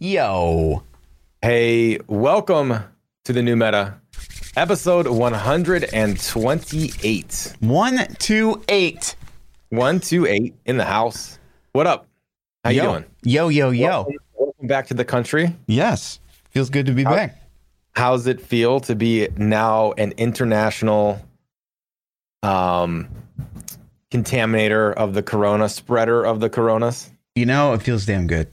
Yo. Hey, welcome to the new meta, episode 128. One, two, eight. 128 in the house. What up? How you doing? Yo, yo, yo. Welcome, welcome back to the country. Yes. Feels good to be How- back. How's it feel to be now an international um contaminator of the corona, spreader of the coronas? You know, it feels damn good.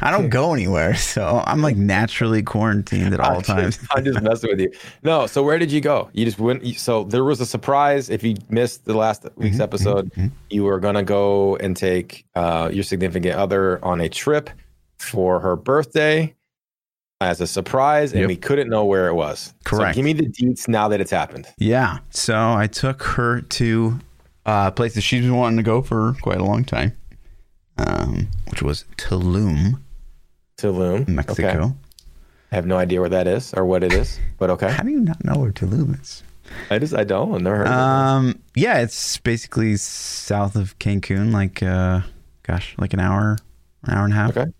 I don't go anywhere, so I'm like naturally quarantined at all I'm times. Just, I'm just messing with you. No, so where did you go? You just went. So there was a surprise. If you missed the last week's Mhm, episode, mhm. you were gonna go and take uh, your significant other on a trip for her birthday as a surprise, and Yep. we couldn't know where it was. Correct. So give me the deets now that it's happened. Yeah. So I took her to uh, a place that she's been wanting to go for quite a long time, um, which was Tulum, Tulum, Mexico. Okay. I have no idea where that is or what it is, but okay. How do you not know where Tulum is? I just I don't. I've never heard of it. Um, yeah, it's basically south of Cancun, like uh, gosh, like an hour, an hour and a half. Okay.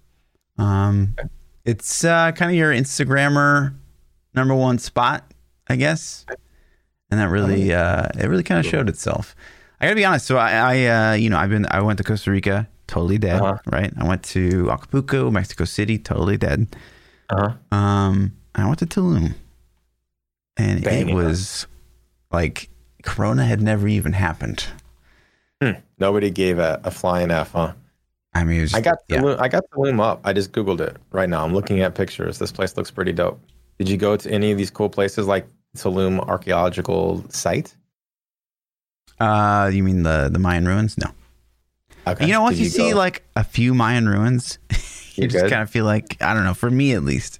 Um, it's uh, kind of your Instagrammer number one spot, I guess, and that really, uh, it really kind of showed itself. I gotta be honest. So I, I, uh, you know, I've been, I went to Costa Rica, totally dead, Uh-huh. right? I went to Acapulco, Mexico City, totally dead. Uh-huh. Um, I went to Tulum, and Banging. it was like Corona had never even happened. Nobody gave a, a flying f, huh? I mean, it was I got yeah. Tulum, I got Tulum up. I just googled it right now. I'm looking at pictures. This place looks pretty dope. Did you go to any of these cool places like Tulum archaeological site? Uh, you mean the the Mayan ruins? No. Okay. You know, once Did you, see like a few Mayan ruins, you You're just good? kind of feel like I don't know. For me, at least.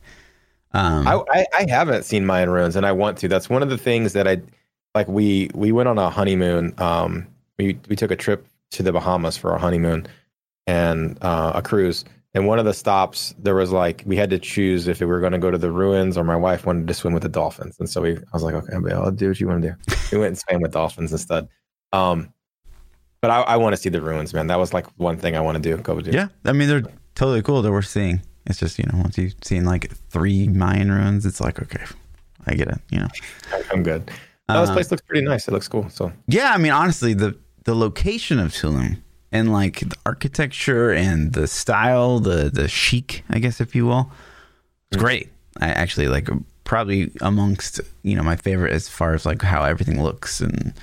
Um, I, I I haven't seen Mayan ruins, and I want to. That's one of the things that I like. We we went on a honeymoon. Um, we we took a trip to the Bahamas for our honeymoon and uh, a cruise. And one of the stops, there was like we had to choose if we were going to go to the ruins or my wife wanted to swim with the dolphins. And so we, I was like, okay, I'll do what you want to do. we went and swam with dolphins instead. Um, but I, I want to see the ruins, man. That was like one thing I want to do. Go do. yeah, I mean they're totally cool. They're worth seeing. It's just you know once you've seen like three Mayan ruins, it's like okay, I get it. You know. I'm good. No, this Uh, place looks pretty nice. It looks cool. So Yeah, I mean, honestly, the the location of Tulum and like the architecture and the style, the the chic, I guess, if you will, it's great. I actually like probably amongst you know my favorite as far as like how everything looks and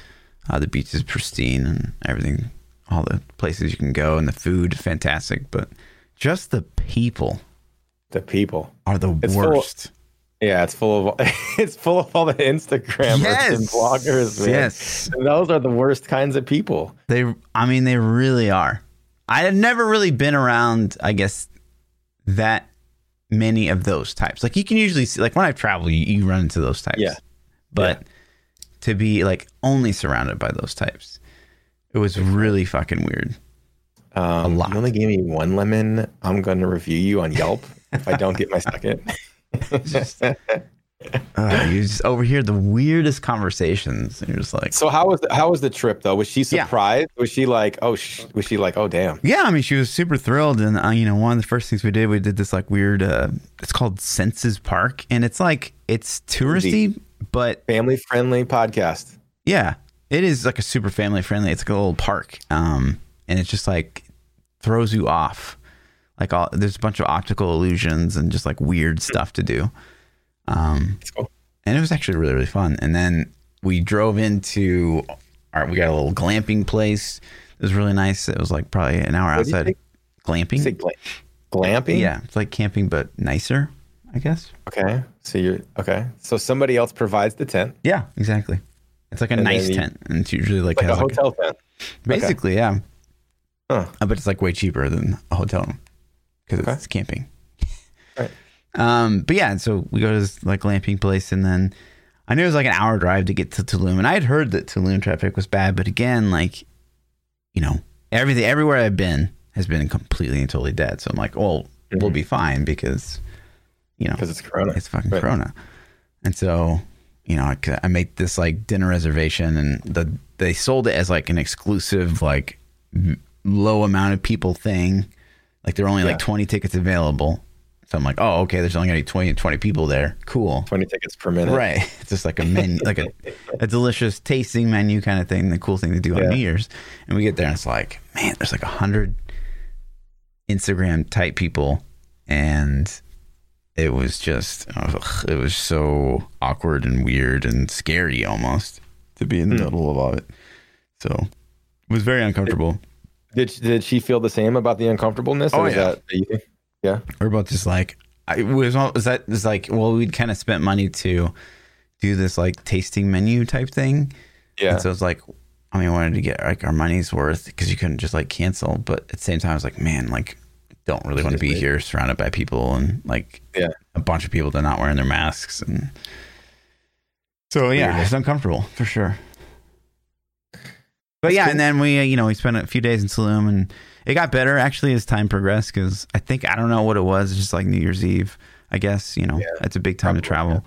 uh, the beach is pristine and everything, all the places you can go and the food fantastic, but just the people the people. are the It's full- worst. Yeah, it's full of it's full of all the Instagrammers and Yes. bloggers. Man. Yes. And those are the worst kinds of people. They, I mean, they really are. I had never really been around, I guess, that many of those types. Like you can usually see, like when I travel, you, you run into those types. Yeah. But to be like only surrounded by those types, it was really fucking weird. Um, lot. You only gave me one lemon. I'm going to review you on Yelp if I don't get my second. Uh, you just overhear the weirdest conversations, and you're just like, so how was the, how was the trip though? Was she Yeah. surprised? Was she like, oh, sh- was she like, oh, damn? Yeah, I mean, she was super thrilled, and uh, you know, one of the first things we did, we did this like weird. Uh, it's called Senses Park, and it's like it's touristy, but Family friendly podcast. yeah, it is like a super family friendly. It's like a little park, um, and it's just like throws you off. Like all there's a bunch of optical illusions and just like weird stuff to do. Um, cool. and it was actually really really fun. And then we drove into our we got a little glamping place. It was really nice. It was like probably an hour What outside. Glamping. Glamping? Yeah, it's like camping but nicer, I guess. Okay. So you're okay. So somebody else provides the tent, Yeah, exactly. It's like a And nice you- tent, and it's usually like, like a has like hotel tent. basically, yeah. Huh. Uh, But it's like way cheaper than a hotel room because Okay. it's camping. Right. Um, but yeah, so we go to this like glamping place, and then I knew it was like an hour drive to get to Tulum, and I had heard that Tulum traffic was bad, but again, like you know, everything everywhere I've been has been completely and totally dead. So I'm like, well, we'll Mhm. be fine because you know Because it's Corona. it's fucking Right. Corona. And so, you know, I, I made this like dinner reservation, and the they sold it as like an exclusive, like low amount of people thing. Like there are only Yeah. like 20 tickets available. So I'm like, oh, okay, there's only gonna be 20, 20 people there. Cool. 20 tickets per minute. Right. It's just like a menu, like a, a delicious tasting menu kind of thing. The cool thing to do on New Year's. And we get there and it's like, man, there's like a hundred Instagram type people. And it was just, ugh, it was so awkward and weird and scary almost to be in the Hmm. middle of all it. So it was very uncomfortable. Did did she feel the same about the uncomfortableness? Oh, or yeah. that? Yeah. We're both just like, I was, all- was that, was like, well, we'd kind of spent money to do this like tasting menu type thing. Yeah. And so it's like, I mean, I wanted to get like our money's worth because you couldn't just like cancel. But at the same time, I was like, man, like, don't really want to be here surrounded by people and like Yeah. a bunch of people that are not wearing their masks. And so, yeah, it's uncomfortable for sure. But yeah, cool. and then we, uh, you know, we spent a few days in Tulum and it got better actually as time progressed because I think, I don't know what it was, just like New Year's Eve, I guess, you know, Yeah. it's a big time to Probably, travel.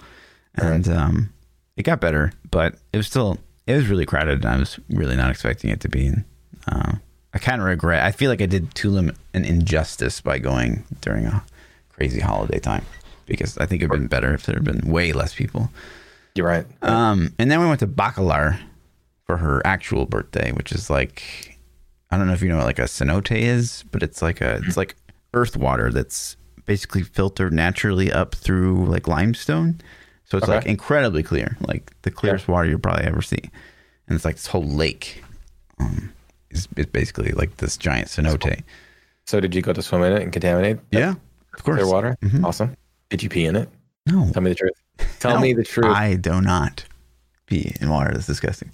And um, it got better, but it was still, it was really crowded and I was really not expecting it to be. And uh, I kind of regret, I feel like I did Tulum an injustice by going during a crazy holiday time because I think it would have been better if there had been way less people. You're right. Um, and then we went to Bacalar for her actual birthday, which is like I don't know if you know what like a cenote is, but it's like a it's like earth water that's basically filtered naturally up through like limestone. So it's Okay. like incredibly clear, like the clearest water you'll probably ever see. And it's like this whole lake. Um, is it's basically like this giant cenote. So did you go to swim in it and contaminate Yeah, of course. clear water? Mhm. Awesome. Did you pee in it? No, Tell me the truth. Tell No, me the truth. I do not pee in water. That's disgusting.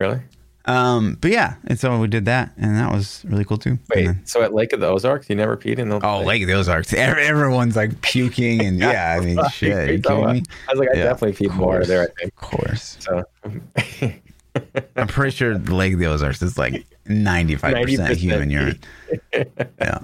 really? Um, but yeah, and so we did that, and that was really cool too. Wait. Then- So at Lake of the Ozarks, you never peed in the oh, Lake of the Ozarks. Everyone's like puking, and yeah, I mean, shit. Are you kidding me? I was like, I Yeah, definitely peed more there. I think Of course. so. I'm pretty sure the Lake of the Ozarks is like 95% 90% human urine. Yeah.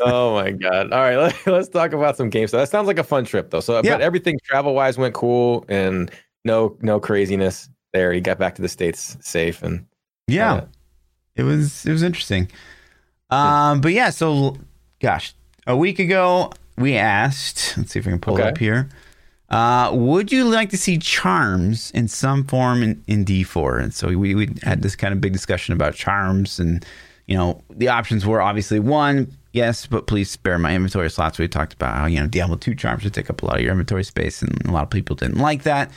oh my god! All right, let, let's talk about some games. So that sounds like a fun trip, though. So, Yeah. but everything travel wise went cool, and no no craziness there. You got back to the states safe, and Yeah. Uh, It was it was interesting. Um, but yeah, so gosh, a week ago we asked, let's see if we can pull it up here. Uh, would you like to see charms in some form in, in D4? And so we, we had this kind of big discussion about charms, and you know the options were obviously one, yes, but please spare my inventory slots. We talked about how you know Diablo two charms would take up a lot of your inventory space, and a lot of people didn't like that.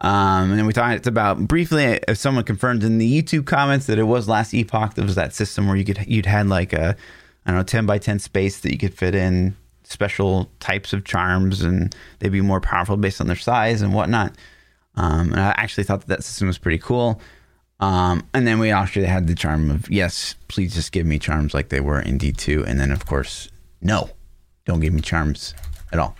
Um, and then we talked about briefly if someone confirmed in the YouTube comments that it was last epoch. There was that system where you could you'd had like a I don't know ten by ten space that you could fit in special types of charms, and they'd be more powerful based on their size and whatnot. Um, and I actually thought that that system was pretty cool. Um, and then we actually had the charm of yes, please just give me charms like they were in D two, and then of course no, don't give me charms at all.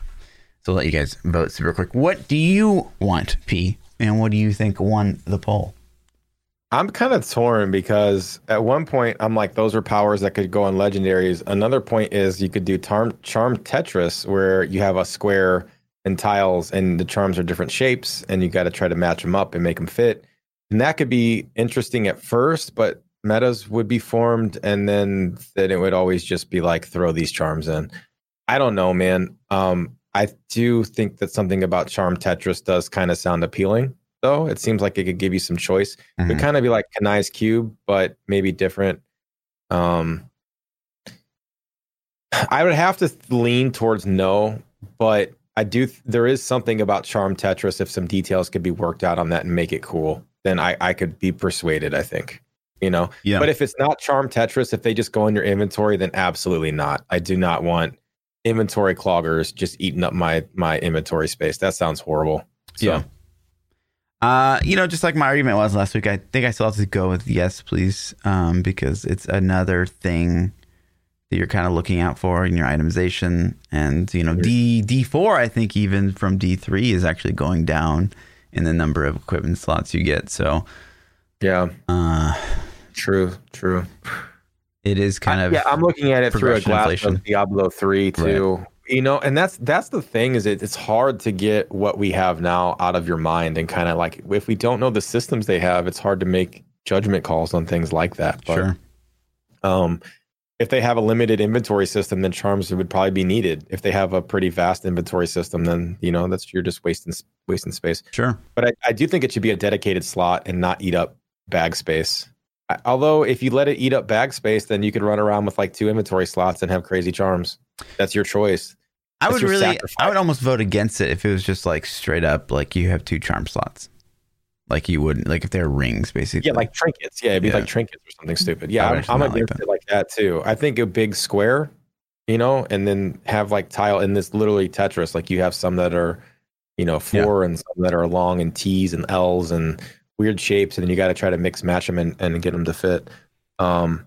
So I'll let you guys vote super quick. What do you want, P? And what do you think won the poll? I'm kind of torn because at one point I'm like, those are powers that could go on legendaries. Another point is you could do charm, charm Tetris, where you have a square and tiles, and the charms are different shapes, and you got to try to match them up and make them fit. And that could be interesting at first, but metas would be formed, and then then it would always just be like throw these charms in. I don't know, man. Um, I do think that something about Charm Tetris does kind of sound appealing, though. It seems like it could give you some choice. It Mhm. would kind of be like Kanai's Cube, but maybe different. Um, I would have to lean towards no, but I do. There is something about Charm Tetris. If some details could be worked out on that and make it cool, then I, I could be persuaded. I think, you know. Yeah. But if it's not Charm Tetris, if they just go in your inventory, then absolutely not. I do not want inventory cloggers just eating up my my inventory space. That sounds horrible. So, Yeah. Uh, you know, just like my argument was last week, I think I still have to go with yes, please, um, because it's another thing that you're kind of looking out for in your itemization. And you know, D D four, I think even from D three is actually going down in the number of equipment slots you get. So, yeah, uh, true, true. it is kind of yeah, I'm looking at it through a glass inflation. of Diablo three too. You know, and that's that's the thing is it, it's hard to get what we have now out of your mind and kind of like if we don't know the systems they have, it's hard to make judgment calls on things like that. But, sure. Um, if they have a limited inventory system, then charms would probably be needed. If they have a pretty vast inventory system, then you know that's you're just wasting wasting space. Sure. But I, I do think it should be a dedicated slot and not eat up bag space. I, although if you let it eat up bag space, then you could run around with like two inventory slots and have crazy charms. That's your choice. I would really, sacrifice. I would almost vote against it if it was just like straight up, like you have two charm slots, like you wouldn't, like if they're rings, basically. Yeah, like trinkets. Yeah, it'd be Yeah. like trinkets or something stupid. Yeah, I'm, I'm like against that. it like that too. I think a big square, you know, and then have like tile in this literally Tetris. Like you have some that are, you know, four and some that are long and T's and L's and weird shapes, and then you got to try to mix match them and, and get them to fit. Um,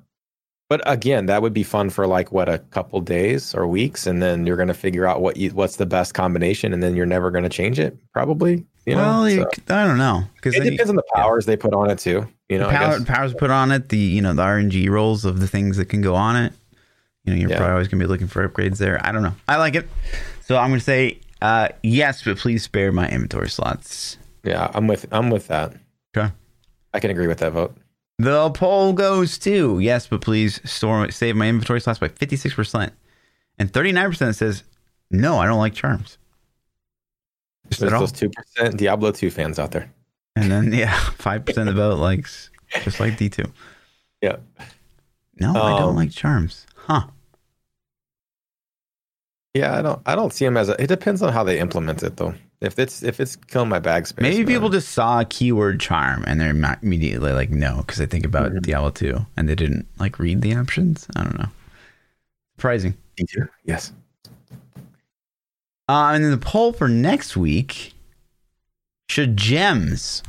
but again, that would be fun for like what a couple days or weeks, and then you're gonna figure out what you what's the best combination, and then you're never gonna change it, probably. You know, well, you, So- I don't know because it depends on the powers they put on it too. You know, power, powers put on it, the you know the RNG rolls of the things that can go on it. You know, you're Yeah. probably always gonna be looking for upgrades there. I don't know. I like it, so I'm gonna say uh, yes, but please spare my inventory slots. Yeah, I'm with I'm with that. Okay. I can agree with that vote. The poll goes to yes, but please store save my inventory slots by 56 percent, and 39 percent says no, I don't like charms. Just There's those two percent Diablo two fans out there. And then yeah, five percent of the vote likes just like D two. Yeah. No, I don't Um, like charms. Huh. Yeah, I don't I don't see them as a it depends on how they implement it though. If it's if it's killing my bag space. Maybe then- people just saw a keyword charm and they're ma- immediately like, no, because they think about Mhm. Diablo 2 and they didn't like read the options. I don't know. Surprising. Yes. Uh, and then the poll for next week should gems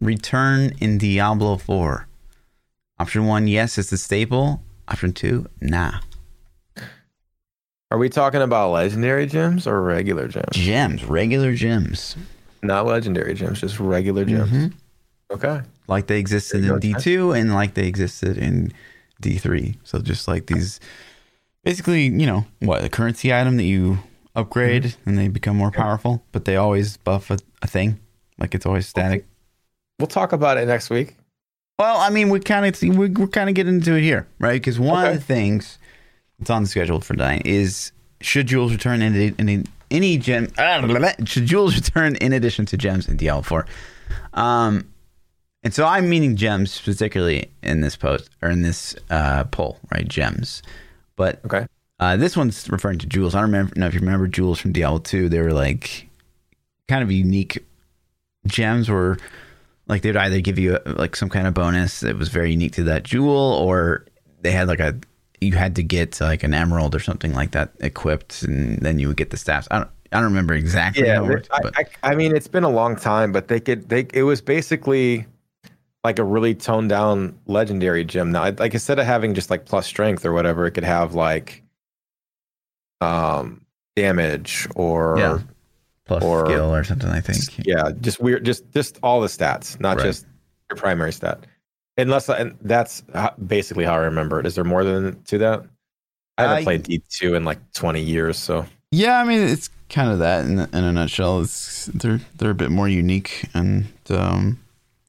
return in Diablo 4? Option one, yes, it's a staple. Option two, nah. Are we talking about legendary gems or regular gems? Gems, regular gems. Not legendary gems, just regular gems. Mhm. Okay. Like they existed in. D2 and like they existed in D3. So just like these, basically, you know, what, a currency item that you upgrade Mm-hmm. and they become more powerful, but they always buff a, a thing. Like it's always static. We'll talk about it next week. Well, I mean, we kind of we, we're kind of getting into it here, right? Because one of the things that's on the schedule for tonight is should jewels return in, in any gem? ah, blah, blah, blah, should jewels return in addition to gems in Diablo Four? Um, and so I'm meaning gems particularly in this post or in this uh, poll, right? Gems, but Okay. uh, this one's referring to jewels. I don't remember know if you remember jewels from Diablo 2. They were like kind of unique gems were like they'd either give you like some kind of bonus that was very unique to that jewel or they had like a you had to get like an emerald or something like that equipped and then you would get the staffs. I don't I don't remember exactly Yeah, how it worked, I, but I, I mean, it's been a long time, but they could they it was basically like a really toned down legendary gem. Now, like instead of having just like plus strength or whatever, it could have like um damage or Yeah. plus or- skill or something I think. yeah, just weird, just just all the stats, not Right. just your primary stat. Unless and that's basically how I remember it. Is there more than to that? I haven't played D two in like twenty years, so Yeah, I mean it's kind of that in, in a nutshell. It's they're they're a bit more unique, and um,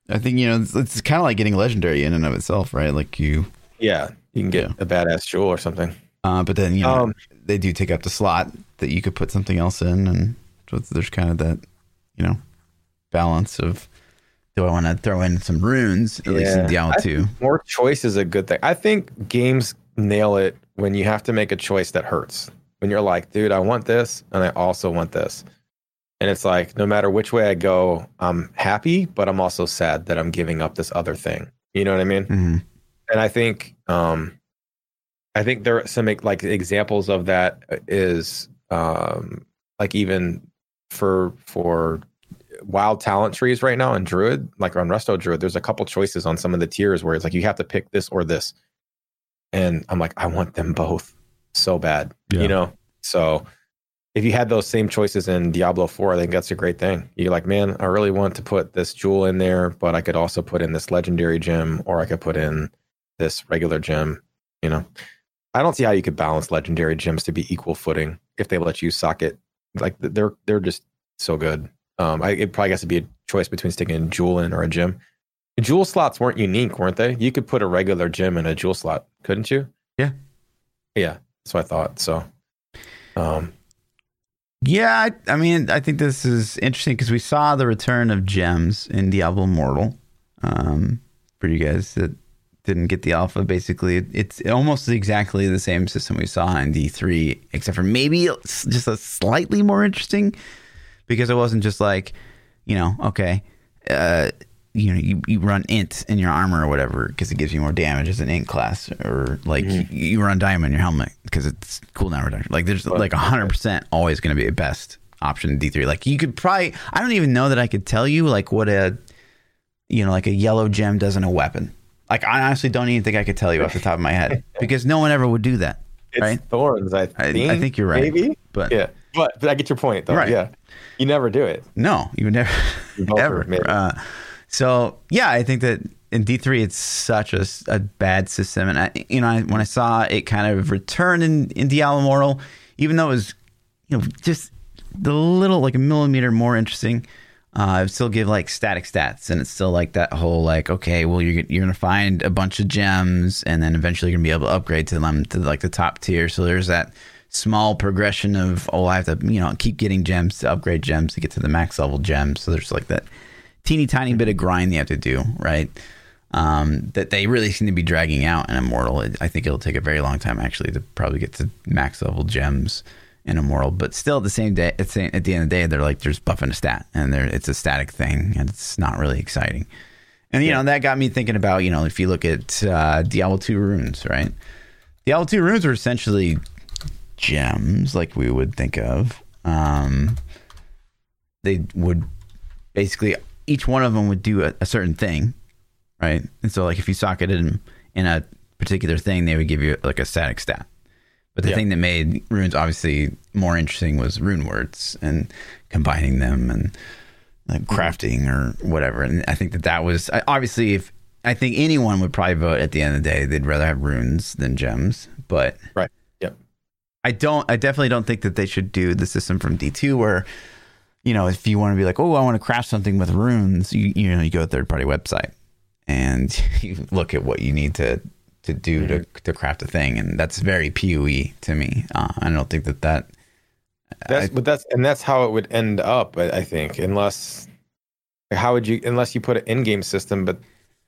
I think you know it's, it's kind of like getting legendary in and of itself, right? Like you, yeah, you can get Yeah. a badass jewel or something. uh, but then you know Um, they do take up the slot that you could put something else in, and so there's kind of that you know balance of do I want to throw in some runes at least in Yeah. Diablo two? More choice is a good thing. I think games nail it when you have to make a choice that hurts. When you're like, dude, I want this and I also want this. And it's like, no matter which way I go, I'm happy, but I'm also sad that I'm giving up this other thing. You know what I mean? hmm And I think, um, I think there are some like examples of that is, um, like even for for wild talent trees right now in Druid, like on Resto Druid, there's a couple choices on some of the tiers where it's like you have to pick this or this. And I'm like, I want them both so bad. Yeah. You know? So if you had those same choices in Diablo 4, I think that's a great thing. You're like, man, I really want to put this jewel in there, but I could also put in this legendary gem or I could put in this regular gem, you know. I don't see how you could balance legendary gems to be equal footing if they let you socket. Like they're they're just so good. Um, I, it probably has to be a choice between sticking a jewel in or a gem. The jewel slots weren't unique, weren't they? You could put a regular gem in a jewel slot, couldn't you? Yeah. Yeah, that's what I thought. So, um, Yeah, I, I mean, I think this is interesting because we saw the return of gems in Diablo Immortal. Um, for you guys that didn't get the alpha, basically, it's almost exactly the same system we saw in D3, except for maybe just a slightly more interesting because it wasn't just like, you know, okay, uh, you know, you, you run int in your armor or whatever because it gives you more damage as an int class, or like you, you run diamond in your helmet because it's cooldown reduction. Like there's like hundred percent always going to be a best option in D three. Like you could probably, I don't even know that I could tell you like what a, you know, like a yellow gem does in a weapon. Like I honestly don't even think I could tell you off the top of my head because no one ever would do that. it's Right. thorns. I I, think. I think you're right. Maybe. but Yeah, but, but I get your point though. Right. Yeah, you never do it. No, you would never, both ever. Uh, so yeah, I think that in D three it's such a, a bad system, and I, you know, I, when I saw it kind of return in in Diablo Immortal, even though it was, you know, just the little like a millimeter more interesting. Uh, I would still give like static stats, and it's still like that whole like okay, well you're you're gonna find a bunch of gems, and then eventually you're gonna be able to upgrade to them to like the top tier. So there's that small progression of oh I have to you know keep getting gems to upgrade gems to get to the max level gems. So there's like that teeny tiny bit of grind you have to do right. Um, that they really seem to be dragging out in Immortal. I think it'll take a very long time actually to probably get to max level gems in Immortal, but still at the same day, at the, end of the day, they're like there's buffing a stat, and there it's a static thing, and it's not really exciting. And you know that got me thinking about you know if you look at uh, Diablo two runes, right? Diablo two runes are essentially gems, like we would think of. Um, they would basically each one of them would do a, a certain thing, right? And so like if you socketed them in a particular thing, they would give you like a static stat. But the Yeah. thing that made runes obviously more interesting was rune words and combining them and like crafting or whatever. And I think that that was obviously if I think anyone would probably vote at the end of the day they'd rather have runes than gems. But Right. I don't. I definitely don't think that they should do the system from D two where, you know, if you want to be like, oh, I want to craft something with runes, you you know, you go to a third party website and you look at what you need to to do to to craft a thing, and that's very PoE to me. Uh, I don't think that that. That's but that's and that's how it would end up. I, I think unless how would you unless you put an in-game system, but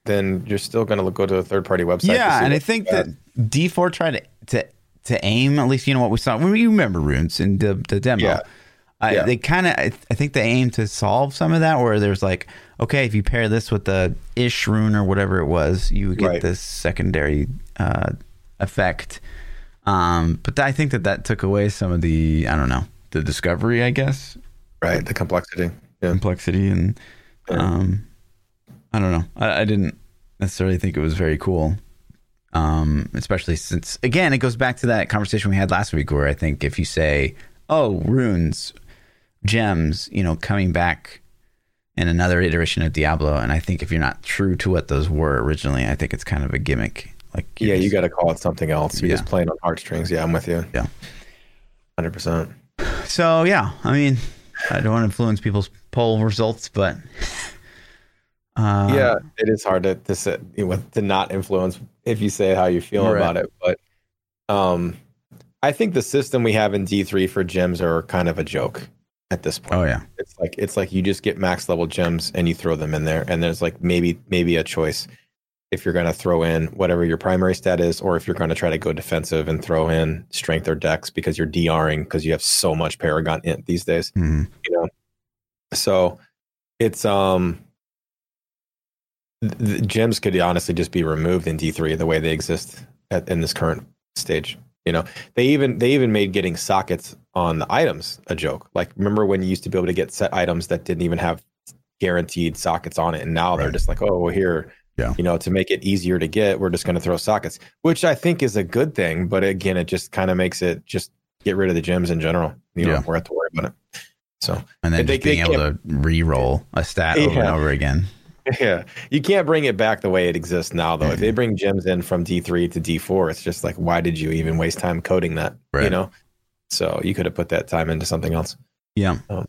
then you're still going to go to a third-party website. yeah, and I think that D four tried to, to to aim at least you know what we saw. When you remember runes in the the demo. Yeah. I, Yeah. They kind of, I, I think they aim to solve some of that. Where there's like, okay, if you pair this with the ish rune or whatever it was, you get Right. this secondary uh, effect. Um, but I think that that took away some of the, I don't know, the discovery, I guess, right the complexity. Yeah. complexity, and um, I don't know. I, I didn't necessarily think it was very cool. Um, especially since again, it goes back to that conversation we had last week, where I think if you say, "Oh, runes, gems," you know, coming back in another iteration of Diablo, and I think if you're not true to what those were originally, I think it's kind of a gimmick. Like, Yeah, you got to call it something else. You're Yeah. just playing on heartstrings. Yeah, I'm with you. Yeah. hundred percent. So yeah, I mean, I don't want to influence people's poll results, but uh, yeah, it is hard to to sit, you know, to not influence if you say how you feel Right. about it. But um, I think the system we have in D three for gems are kind of a joke at this point. Oh yeah, It's like it's like you just get max level gems and you throw them in there, and there's like maybe maybe a choice if you're going to throw in whatever your primary stat is, or if you're going to try to go defensive and throw in strength or dex because you're DRing because you have so much Paragon int these days Mhm. you know so it's um the gems could honestly just be removed in d3 the way they exist at, in this current stage you know they even they even made getting sockets on the items a joke like remember when you used to be able to get set items that didn't even have guaranteed sockets on it and now they're just like oh well here Yeah. you know to make it easier to get we're just going to throw sockets which i think is a good thing but again it just kind of makes it just get rid of the gems in general you Yeah. don't have to worry about it so and then They- just being they able to re-roll a stat over and over again. Yeah, you can't bring it back the way it exists now, though. If Mm-hmm. they bring gems in from D three to D four, it's just like, why did you even waste time coding that? You know, so you could have put that time into something else. Yeah. Um,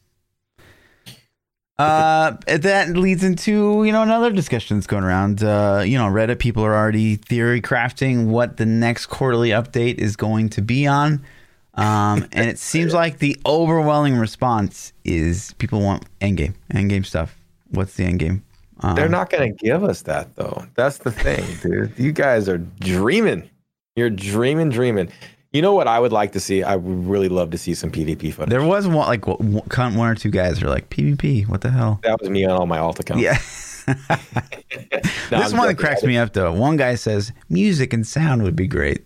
Uh, that leads into you know another discussion that's going around. Uh, you know, Reddit people are already theory crafting what the next quarterly update is going to be on. Um, and it seems like the overwhelming response is people want endgame, endgame stuff. What's the endgame? Um, They're not going to give us that though. That's the thing, dude. You guys are dreaming. You're dreaming, dreaming. You know what I would like to see? I would really love to see some PvP footage. There was one like one or two guys are like PvP. What the hell? That was me on all my alt accounts. Yeah. No, this I'm one that cracks me up though. One guy says music and sound would be great.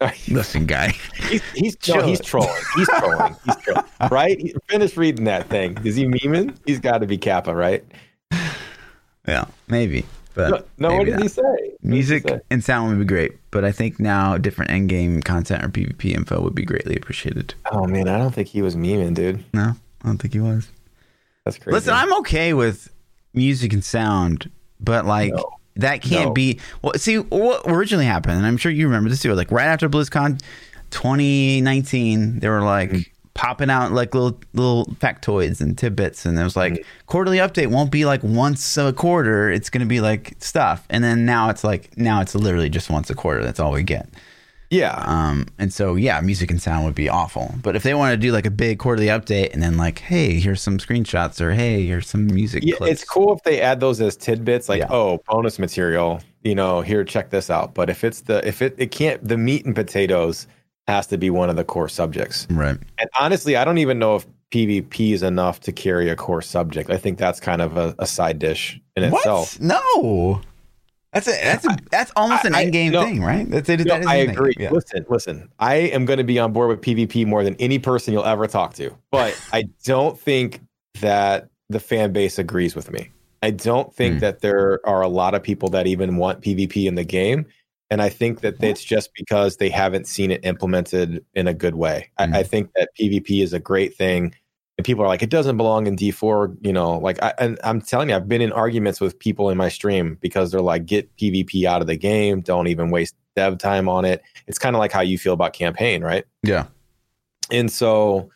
Listen, guy. He's he's no, he's trolling. He's trolling. He's trolling. Right? Finish reading that thing. Is he memeing? He's got to be Kappa, right? Yeah, maybe. But No, no what maybe did he say? What did he Music say? and sound would be great, but I think now different end game content or PvP info would be greatly appreciated. Oh man, I don't think he was memeing, dude. No, I don't think he was. That's crazy. Listen, I'm okay with music and sound, but like No. that can't No. be. Well, see what originally happened, and I'm sure you remember this too. Like right after BlizzCon 2019, they were like Mm-hmm. Popping out like little little factoids and tidbits, and it was like Mm-hmm. quarterly update won't be like once a quarter. It's going to be like stuff, and then now it's like now it's literally just once a quarter. That's all we get. yeah. Um, and so yeah, music and sound would be awful. But if they want to do like a big quarterly update and then like, hey, here's some screenshots or hey, here's some music Yeah, clips. it's cool if they add those as tidbits, like Yeah. oh, bonus material. You know, here, check this out. But if it's the if it it can't the meat and potatoes has to be one of the core subjects. Right. And honestly, I don't even know if PvP is enough to carry a core subject. I think that's kind of a, a side dish in itself. What? No. That's a that's a that's almost an I- end game no. thing, right? That's it. No, that is I agree. Yeah. Listen, listen. I am going to be on board with PvP more than any person you'll ever talk to, but I don't think that the fan base agrees with me. I don't think Hmm. that there are a lot of people that even want PvP in the game, and I think that it's just because they haven't seen it implemented in a good way. Hmm. I, I think that PvP is a great thing. And people are like, it doesn't belong in D4, you know. Like, I, and I'm telling you, I've been in arguments with people in my stream because they're like, get PvP out of the game. Don't even waste dev time on it. It's kind of like how you feel about campaign, right? Yeah. And so,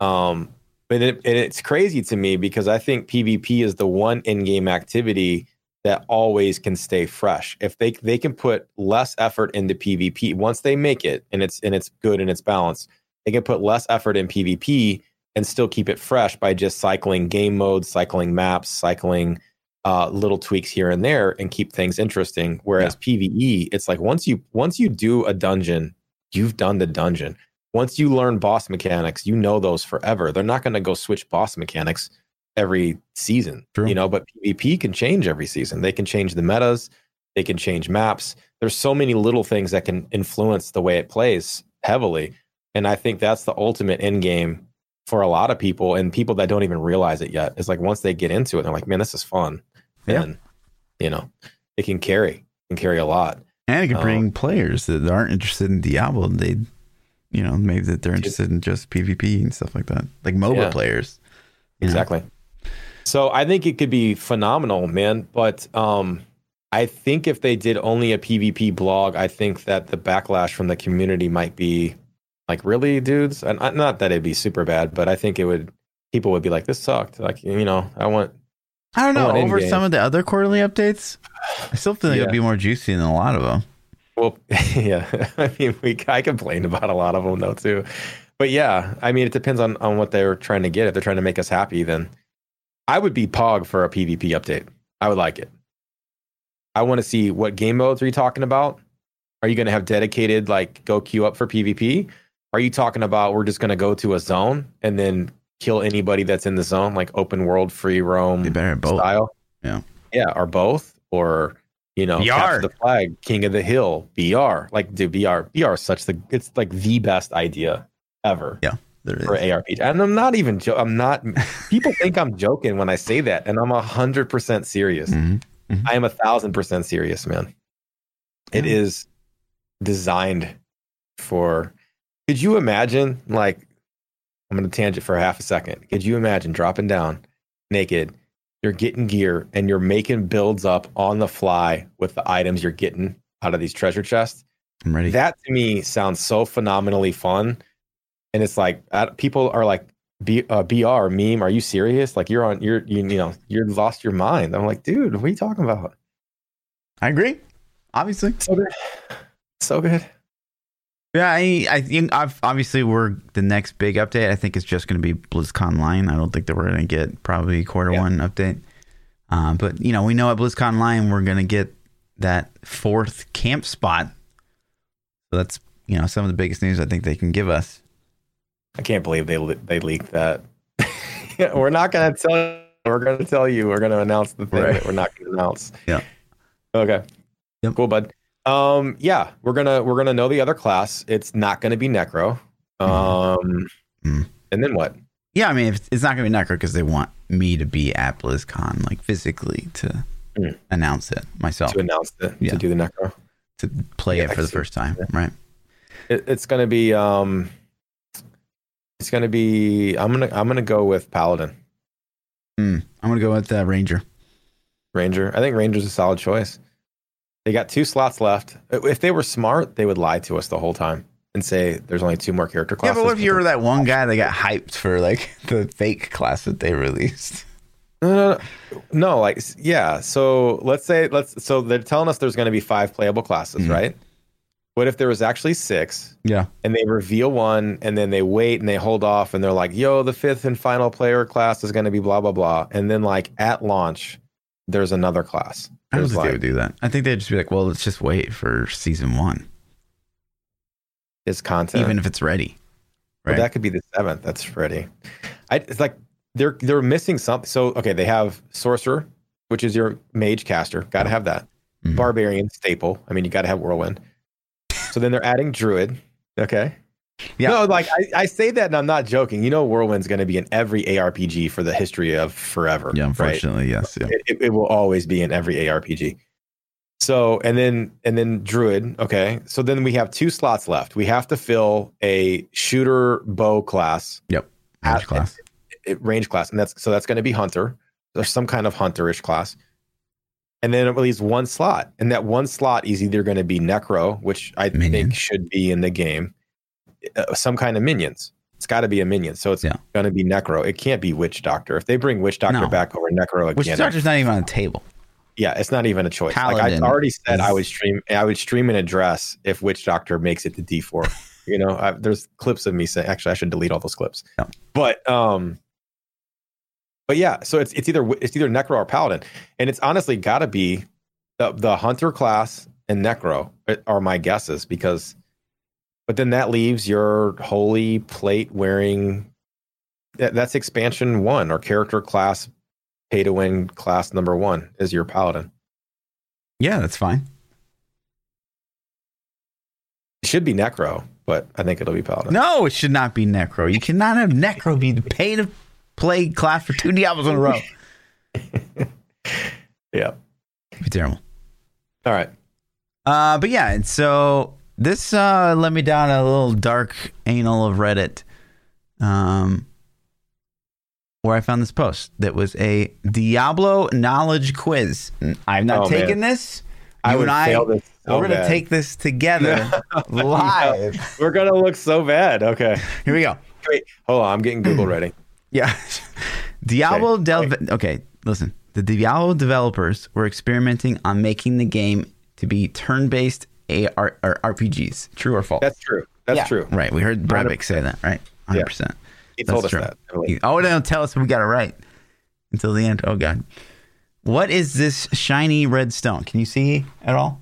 um, but it, and it's crazy to me because I think PvP is the one in-game activity that always can stay fresh. If they they can put less effort into PvP once they make it and it's and it's good and it's balanced, they can put less effort in PvP and still keep it fresh by just cycling game modes, cycling maps, cycling uh, little tweaks here and there, and keep things interesting. Whereas PVE, it's like once you once you do a dungeon, you've done the dungeon. Once you learn boss mechanics, you know those forever. They're not going to go switch boss mechanics every season, True. you know. But PvP can change every season. They can change the metas. They can change maps. There's so many little things that can influence the way it plays heavily, and I think that's the ultimate end game for a lot of people and people that don't even realize it yet. It's like once they get into it, they're like, "Man, this is fun." Yeah. And you know, it can carry, can carry a lot. And it can bring um, players that aren't interested in Diablo. They, you know, maybe that they're interested in just PvP and stuff like that, like MOBA Yeah. players. Exactly. know? So I think it could be phenomenal, man. But um, I think if they did only a PvP blog, I think that the backlash from the community might be like, really, dudes? And uh, not that it'd be super bad, but I think it would. People would be like, "This sucked." Like, you know, I want. I don't know. An Over in-game. some of the other quarterly updates, I still feel like it'd be more juicy than a lot of them. Well, yeah. I mean, we I complained about a lot of them though too. But yeah, I mean, it depends on on what they're trying to get. If they're trying to make us happy, then I would be pog for a PvP update. I would like it. I want to see what game modes are you talking about? Are you going to have dedicated like go queue up for PvP? Are you talking about we're just going to go to a zone and then kill anybody that's in the zone, like open world free roam They better both. style? Yeah. yeah, or both, or you know, BR. capture the flag, king of the hill, BR. Like, dude, BR, BR is such the it's like the best idea ever There for is. ARPG. And I'm not even jo- I'm not. people think I'm joking when I say that, and I'm a hundred percent serious. Mhm. I am a thousand percent serious, man. It Yeah. is designed for. Could you imagine? Like, I'm going to tangent for half a second. Could you imagine dropping down naked? You're getting gear and you're making builds up on the fly with the items you're getting out of these treasure chests. I'm ready. That to me sounds so phenomenally fun. And it's like uh, people are like B, uh, BR meme. Are you serious? Like you're on, you're, you, you know, you're lost your mind. I'm like, dude, what are you talking about? I agree. Obviously. So good. So good. Yeah, I, I think I've, obviously we're the next big update. I think it's just going to be BlizzConline. I don't think that we're going to get probably quarter Yeah. one update. Uh, but you know, we know at BlizzConline we're going to get that fourth camp spot. So that's you know some of the biggest news I think they can give us. I can't believe they they leaked that. we're not gonna tell. We're gonna tell you. We're gonna announce the thing Right. that we're not gonna announce. Yeah. Okay. Yep. Cool, bud. Um. Yeah, we're gonna we're gonna know the other class. It's not gonna be Necro. Um. Mhm. And then what? Yeah, I mean if it's not going to be Necro because they want me to be at BlizzCon like physically to Mm. announce it myself To announce it, Yeah. to do the Necro. to play Yeah, it for the first time, Yeah. right? It, it's gonna be um. It's gonna be. I'm gonna I'm gonna go with Paladin Mm. I'm going to go with uh, Ranger. Ranger. I think Ranger's a solid choice. They got two slots left. If they were smart, they would lie to us the whole time and say there's only two more character classes. Yeah, but what if you were that one guy that got hyped for like the fake class that they released? No, no, no. no, like yeah. So let's say let's so they're telling us there's going to be five playable classes, Mhm. right? What if there was actually six, Yeah. and they reveal one, and then they wait and they hold off, and they're like, "Yo, the fifth and final player class is going to be blah blah blah," and then like at launch, there's another class. I don't There's think they would do that. I think they'd just be like, well, let's just wait for season one, It's content. even if it's ready. Right. that could be the seventh. That's ready. I, it's like they're they're missing something. So okay, they have sorcerer, which is your mage caster. Got to have that. Mhm. Barbarian staple. I mean, you got to have whirlwind. So then they're adding druid. Okay. Yeah. No, like I, I say that and I'm not joking. You know, whirlwind's going to be in every ARPG for the history of forever. yeah, right? unfortunately, yes. Yeah. It, it, will always be in every ARPG. So and then and then druid. Okay. So then we have two slots left. We have to fill a shooter bow class Match at- class. it- range class, and that's so that's going to be hunter. There's some kind of hunterish class, and then it leaves one slot, and that one slot is either going to be necro, which I Minion. think should be in the game, uh, some kind of minions. It's got to be a minion, so it's Yeah. going to be necro. It can't be witch doctor. If they bring witch doctor No. back over necro again, Doctor's not even on the table. yeah, it's not even a choice. like I already said, I would stream. I would stream an address if Witch Doctor makes it to D four. you know, I, there's clips of me saying. Actually, I should delete all those clips. Yeah. But um, but yeah, so it's it's either it's either Necro or Paladin, and it's honestly got to be the the Hunter class and Necro uh, are my guesses because, but then that leaves your holy plate wearing. That, that's expansion one or character class, pay to win class number one is your Paladin. Yeah, that's fine. It should be Necro, but I think it'll be Paladin. No, it should not be Necro. You cannot have Necro be the pay to play class for two Diablos in a row. Yeah. Be terrible. All right. Uh, but yeah, and so this uh, led me down a little dark anal of Reddit, um, where I found this post that was a Diablo knowledge quiz. I've not Oh, taken man. this. I You would and I, this so we're gonna take this together live. We're gonna look so bad. Okay. Here we go. Wait, hold on. I'm getting Google ready. Yeah. Diablo Okay. Del Okay, listen. The Diablo developers were experimenting on making the game to be turn-based AR or RPGs. True or false? That's true. That's Yeah. true. Right. We heard Brevik say that, right? 100%. He told That's us true. that. I. Oh, don't tell us we got it right until the end. Oh, God. What is this shiny red stone? Can you see at all?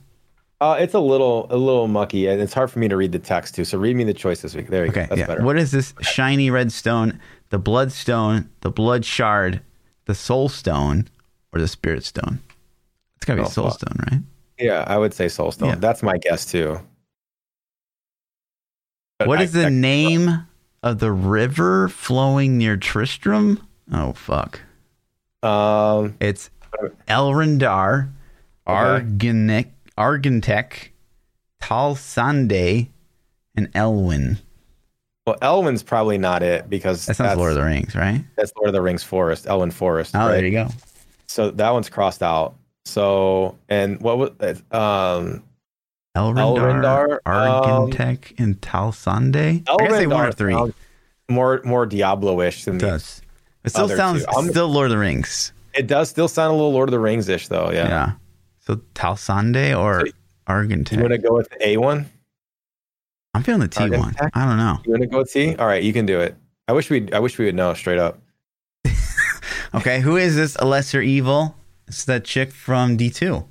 Uh, it's a little a little mucky, and it's hard for me to read the text too. So read me the choice this week. There you Okay. go. That's yeah. better. What is this shiny red stone? The blood stone, the blood shard, the soul stone, or the spirit stone? It's got to be Oh, soul fuck. stone, right? Yeah, I would say Soulstone. Yeah. That's my guess too. But What I- is the I- name of the river flowing near Tristram? Oh fuck! Um, It's Elrondar, Okay. Arganic, Argentec, Talsande, and Elwyn. Well, Elwyn's probably not it because That sounds that's Lord of the Rings, right? that's Lord of the Rings Forest, Elwyn Forest. Oh, right? there you go. So that one's crossed out. So and what was it? Um, Elrondar, Elrondar, um, Argentec, and Talsande. I gotta say one or three. more more Diablo-ish than It the, does. It still sounds. I'm- still Lord of the Rings. It does still sound a little Lord of the Rings ish though. Yeah. Yeah. So Talsande or So- You want to go with the A one? I'm feeling the T one. I don't know. You want to go with T? All right, you can do it. I wish we I wish we would know straight up. Okay, who is this? A lesser evil? It's that chick from D two.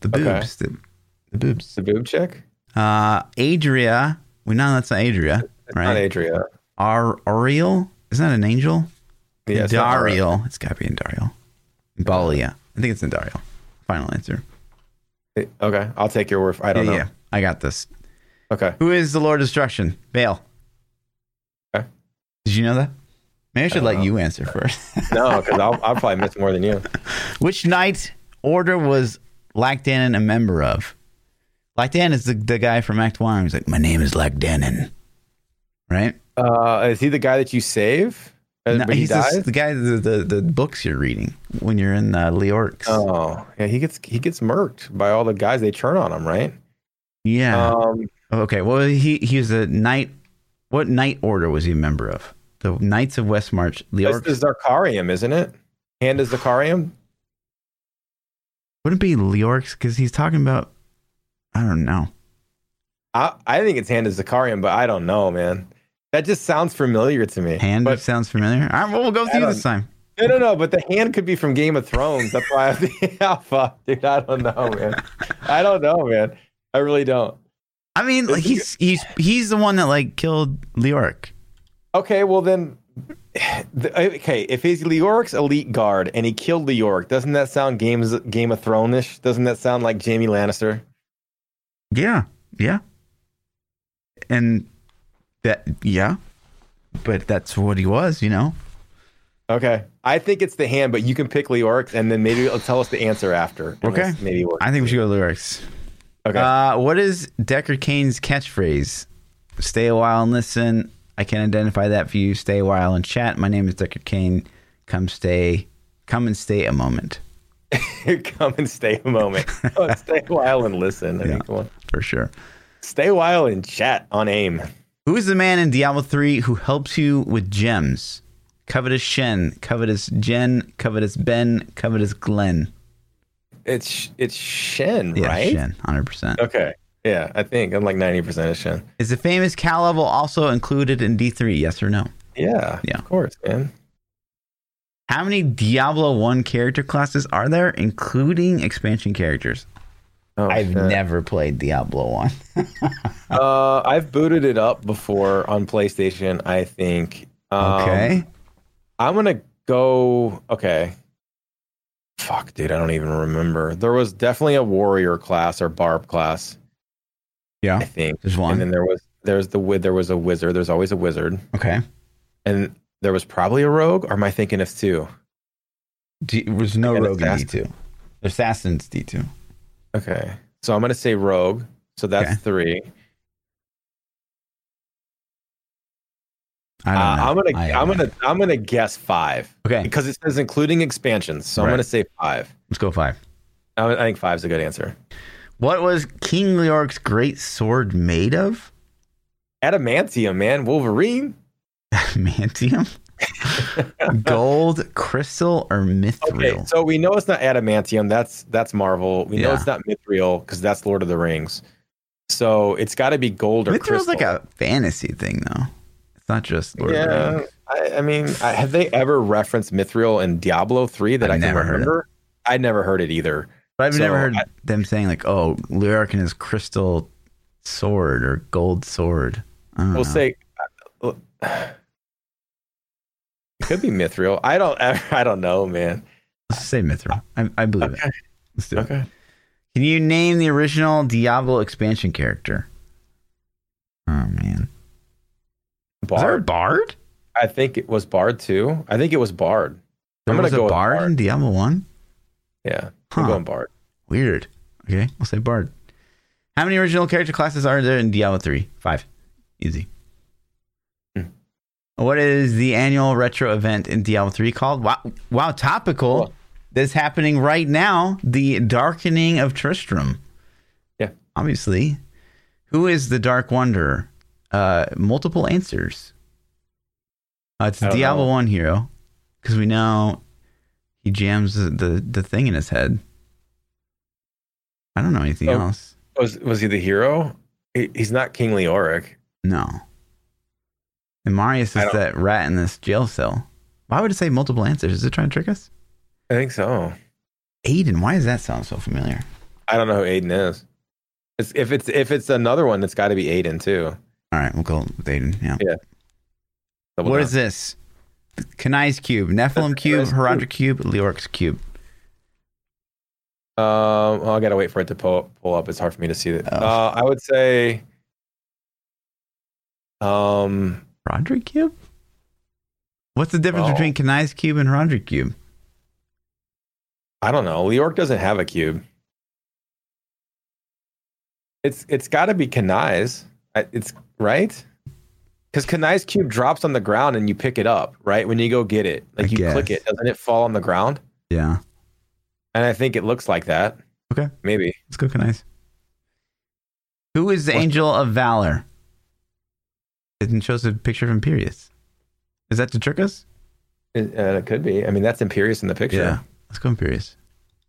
The Okay. boobs. The, the boobs. The boob chick? Uh, Adria. We know that's not Adria, It's not right? Adria. Ar Ariel. Isn't that an angel? Yeah, it's not her. Dariel. It's gotta be Andariel. Balia. I think it's Andariel. Final answer. Okay, I'll take your word. I don't yeah, know. yeah. I got this. Okay. Who is the Lord of Destruction? Baal. Okay. Did you know that? Maybe I should don't let know. you answer first. No, because I'll I'll probably miss more than you. Which knight order was Lachdanan a member of? Lachdanan is the, the guy from Act One. He's like, my name is Lachdanan. Right? Uh, is he the guy that you save? No, he he's dies? the guy, the, the, the books you're reading when you're in uh, Leoric's. Oh, yeah. He gets he gets murked by all the guys. They turn on him, right? yeah. Um, okay. Well, he, he was a knight. What knight order was he a member of? The Knights of Westmarch. That's Leoric's. the Zakarum, isn't it? Hand is Zakarum. Wouldn't it be Leoric's? Because he's talking about, I don't know. I I think it's Hand is Zakarum, but I don't know, man. That just sounds familiar to me. Hand but sounds familiar. All right, well, we'll go through this time. no, no, no. But the hand could be from Game of Thrones. That's why I think, oh, fuck, dude. I don't know, man. I don't know, man. I really don't. I mean, like he's he's he's the one that like killed Leoric. Okay, well then, the, eh, okay. If he's Leoric's elite guard and he killed Leoric, doesn't that sound Games Game of Thrones-ish? Doesn't that sound like Jaime Lannister? Yeah, yeah, and that yeah, but that's what he was, you know. Okay, I think it's the hand, but you can pick Leoric, and then maybe it'll tell us the answer after. Okay. maybe. I think we should go to Leoric's. Okay. Uh, what is Deckard Cain's catchphrase? Stay a while and listen. I can identify that for you. Stay a while and chat. My name is Deckard Cain. Come stay. Come and stay a moment come and stay a moment. Oh, stay a while and listen. I Yeah. for sure. Stay a while and chat on aim. Who is the man in Diablo 3 who helps you with gems? Covetous Shen, Covetous Jen, Covetous Ben, Covetous Glenn. It's it's Shen, Yeah, right? Shen, 100%. Okay. Yeah, I think I'm like 90% is Shen. Is the famous Cow level also included in D3? Yes or no? Yeah. Yeah. Of course, man. How many Diablo 1 character classes are there, including expansion characters? Oh, I've shit. never played Diablo 1. Uh, I've booted it up before on PlayStation. I think. Um, okay. I'm gonna go. Okay. Fuck, dude, I don't even remember. There was definitely a warrior class or barb class. Yeah. I think. There's one. And then there was there's the there was a wizard. There's always a wizard, Okay. and there was probably a rogue. Or am I thinking of two? D- there's no Again, rogue in. D2. Assassin's D2. Okay, so I'm gonna say rogue. So that's Okay. three. I don't Uh, know. I'm gonna I- I'm gonna I'm gonna guess five Okay. because it says including expansions. So I'm gonna say five. Let's go five. I, I think five's a good answer. What was King Leoric's great sword made of? Adamantium, man, Wolverine. Adamantium? Gold, crystal, or mithril? Okay, so we know it's not adamantium. That's that's Marvel. We know it's not mithril because that's Lord of the Rings. So it's got to be gold or crystal. Mithril's crystal. like a fantasy thing, though. It's not just Lord of the yeah. Rings. I, I mean, I, have they ever referenced mithril in Diablo three that I've I can never heard remember? I never heard it either. But I've So, never heard I- them saying like, "Oh, Leoric and his crystal sword or gold sword." I We'll know. say uh, it could be mithril. I don't. I don't know, man. Let's say mithril. I, I believe Okay. it. Let's do it. Okay. Can you name the original Diablo expansion character? Oh man, was there a Bard. bard? I think it was Bard too. I think it was Bard. There I'm gonna was go with bard, in Bard. Diablo One. Yeah, Huh. I'm going Bard. Weird. Okay, I'll say bard. How many original character classes are there in Diablo Three? Five. Easy. Hmm. What is the annual retro event in Diablo 3 called? Wow, wow topical. Cool. That's happening right now. The Darkening of Tristram. Yeah. Obviously. Who is the Dark Wanderer? Uh, multiple answers. Uh, it's I a don't Diablo know. One hero because we know he jams the, the the thing in his head. I don't know anything Oh. else. Was was he the hero? He, he's not King Leoric. No. And Marius is that rat in this jail cell. Why would it say multiple answers? Is it trying to trick us? I think so. Aidan, why does that sound so familiar? I don't know who Aidan is. It's, if it's if it's another one, it's got to be Aidan too. All right, we'll go with Aidan. Yeah. Double What down. is this? Kanai's cube, Nephilim cube, Kanai's cube, Leoric's cube. Um, well, I gotta wait for it to pull pull up. It's hard for me to see it. Oh. Uh, I would say, um, Horadric cube? What's the difference Oh. between Kanai's cube and Horadric cube? I don't know. Leoric doesn't have a cube. It's it's got to be Kanai's. I- It's right because Kanai's cube drops on the ground and you pick it up. Right when you go get it, like I you click it, doesn't it fall on the ground? Yeah. And I think it looks like that. Okay. Maybe. Let's go Kanai's. Who is the What? angel of valor? It shows a picture of Imperius. Is that to trick us? It, uh, it could be. I mean, that's Imperius in the picture. Yeah. Let's go Imperius.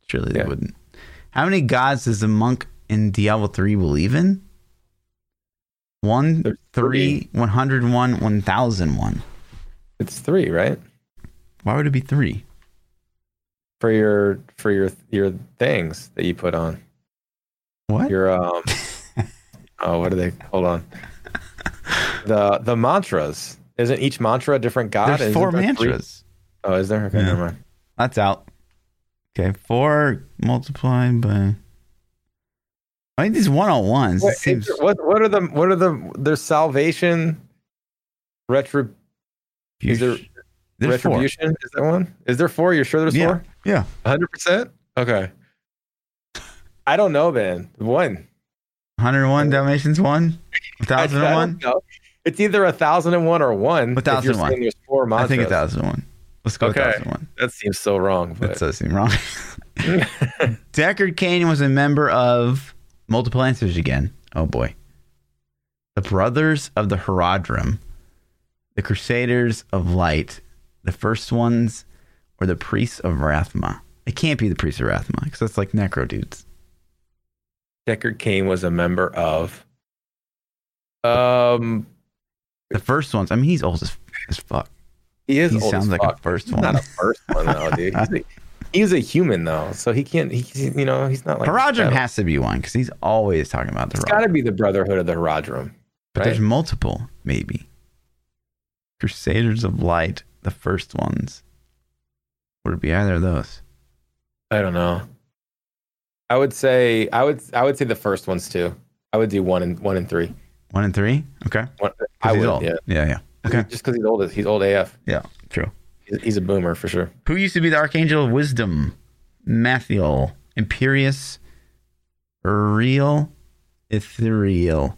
Surely they wouldn't. How many gods does the monk in Diablo 3 believe in? One, There's three, 101, 1001. It's three, right? Why would it be three? For your for your your things that you put on. What? Your um. oh, what are they? Hold on. The the mantras. Isn't each mantra a different god? There's four there three? mantras. Oh, is there? Okay, Yeah. never mind. That's out. Okay, four multiplied by. I think these one on ones. Is seems what what are the what are the there's salvation, retro is there- there's four. retribution? Is there one? Is there four? You're sure there's Yeah. four? Yeah. hundred percent. Okay. I don't know, man. One. 101 Dalmatians one, I- I 1001. It's either a thousand and one or one. if you're 1001. There's four I mantras. think 1001. Let's go Okay. 1001. That seems so wrong. That But does seem wrong. Deckard Cain was a member of multiple answers again. Oh boy. The Brothers of the Horadrim, the Crusaders of Light, the first ones, or the Priests of Rathma. It can't be the Priests of Rathma because that's like necro dudes. Deckard Cain was a member of. Um, The first ones. I mean, he's old as, as fuck. he is. He old sounds as like fuck. a first He's one. Not a first one though, dude. He's a, he's a human though, so he can't. He, you know, he's not like. That. has to be one because he's always talking about the It's got to be the Brotherhood of the Horadrim. But right? there's multiple, maybe. Crusaders of Light, the first ones. Would it be either of those? I don't know. I would say I would I would say the first ones too. I would do one and one and three. One and three? Okay. One, I would, yeah. yeah, yeah. Okay. Just because he's old, he's old AF. Yeah, true. He's, a boomer for sure. Who used to be the Archangel of Wisdom? Malthael, Imperius, Real, Itherael.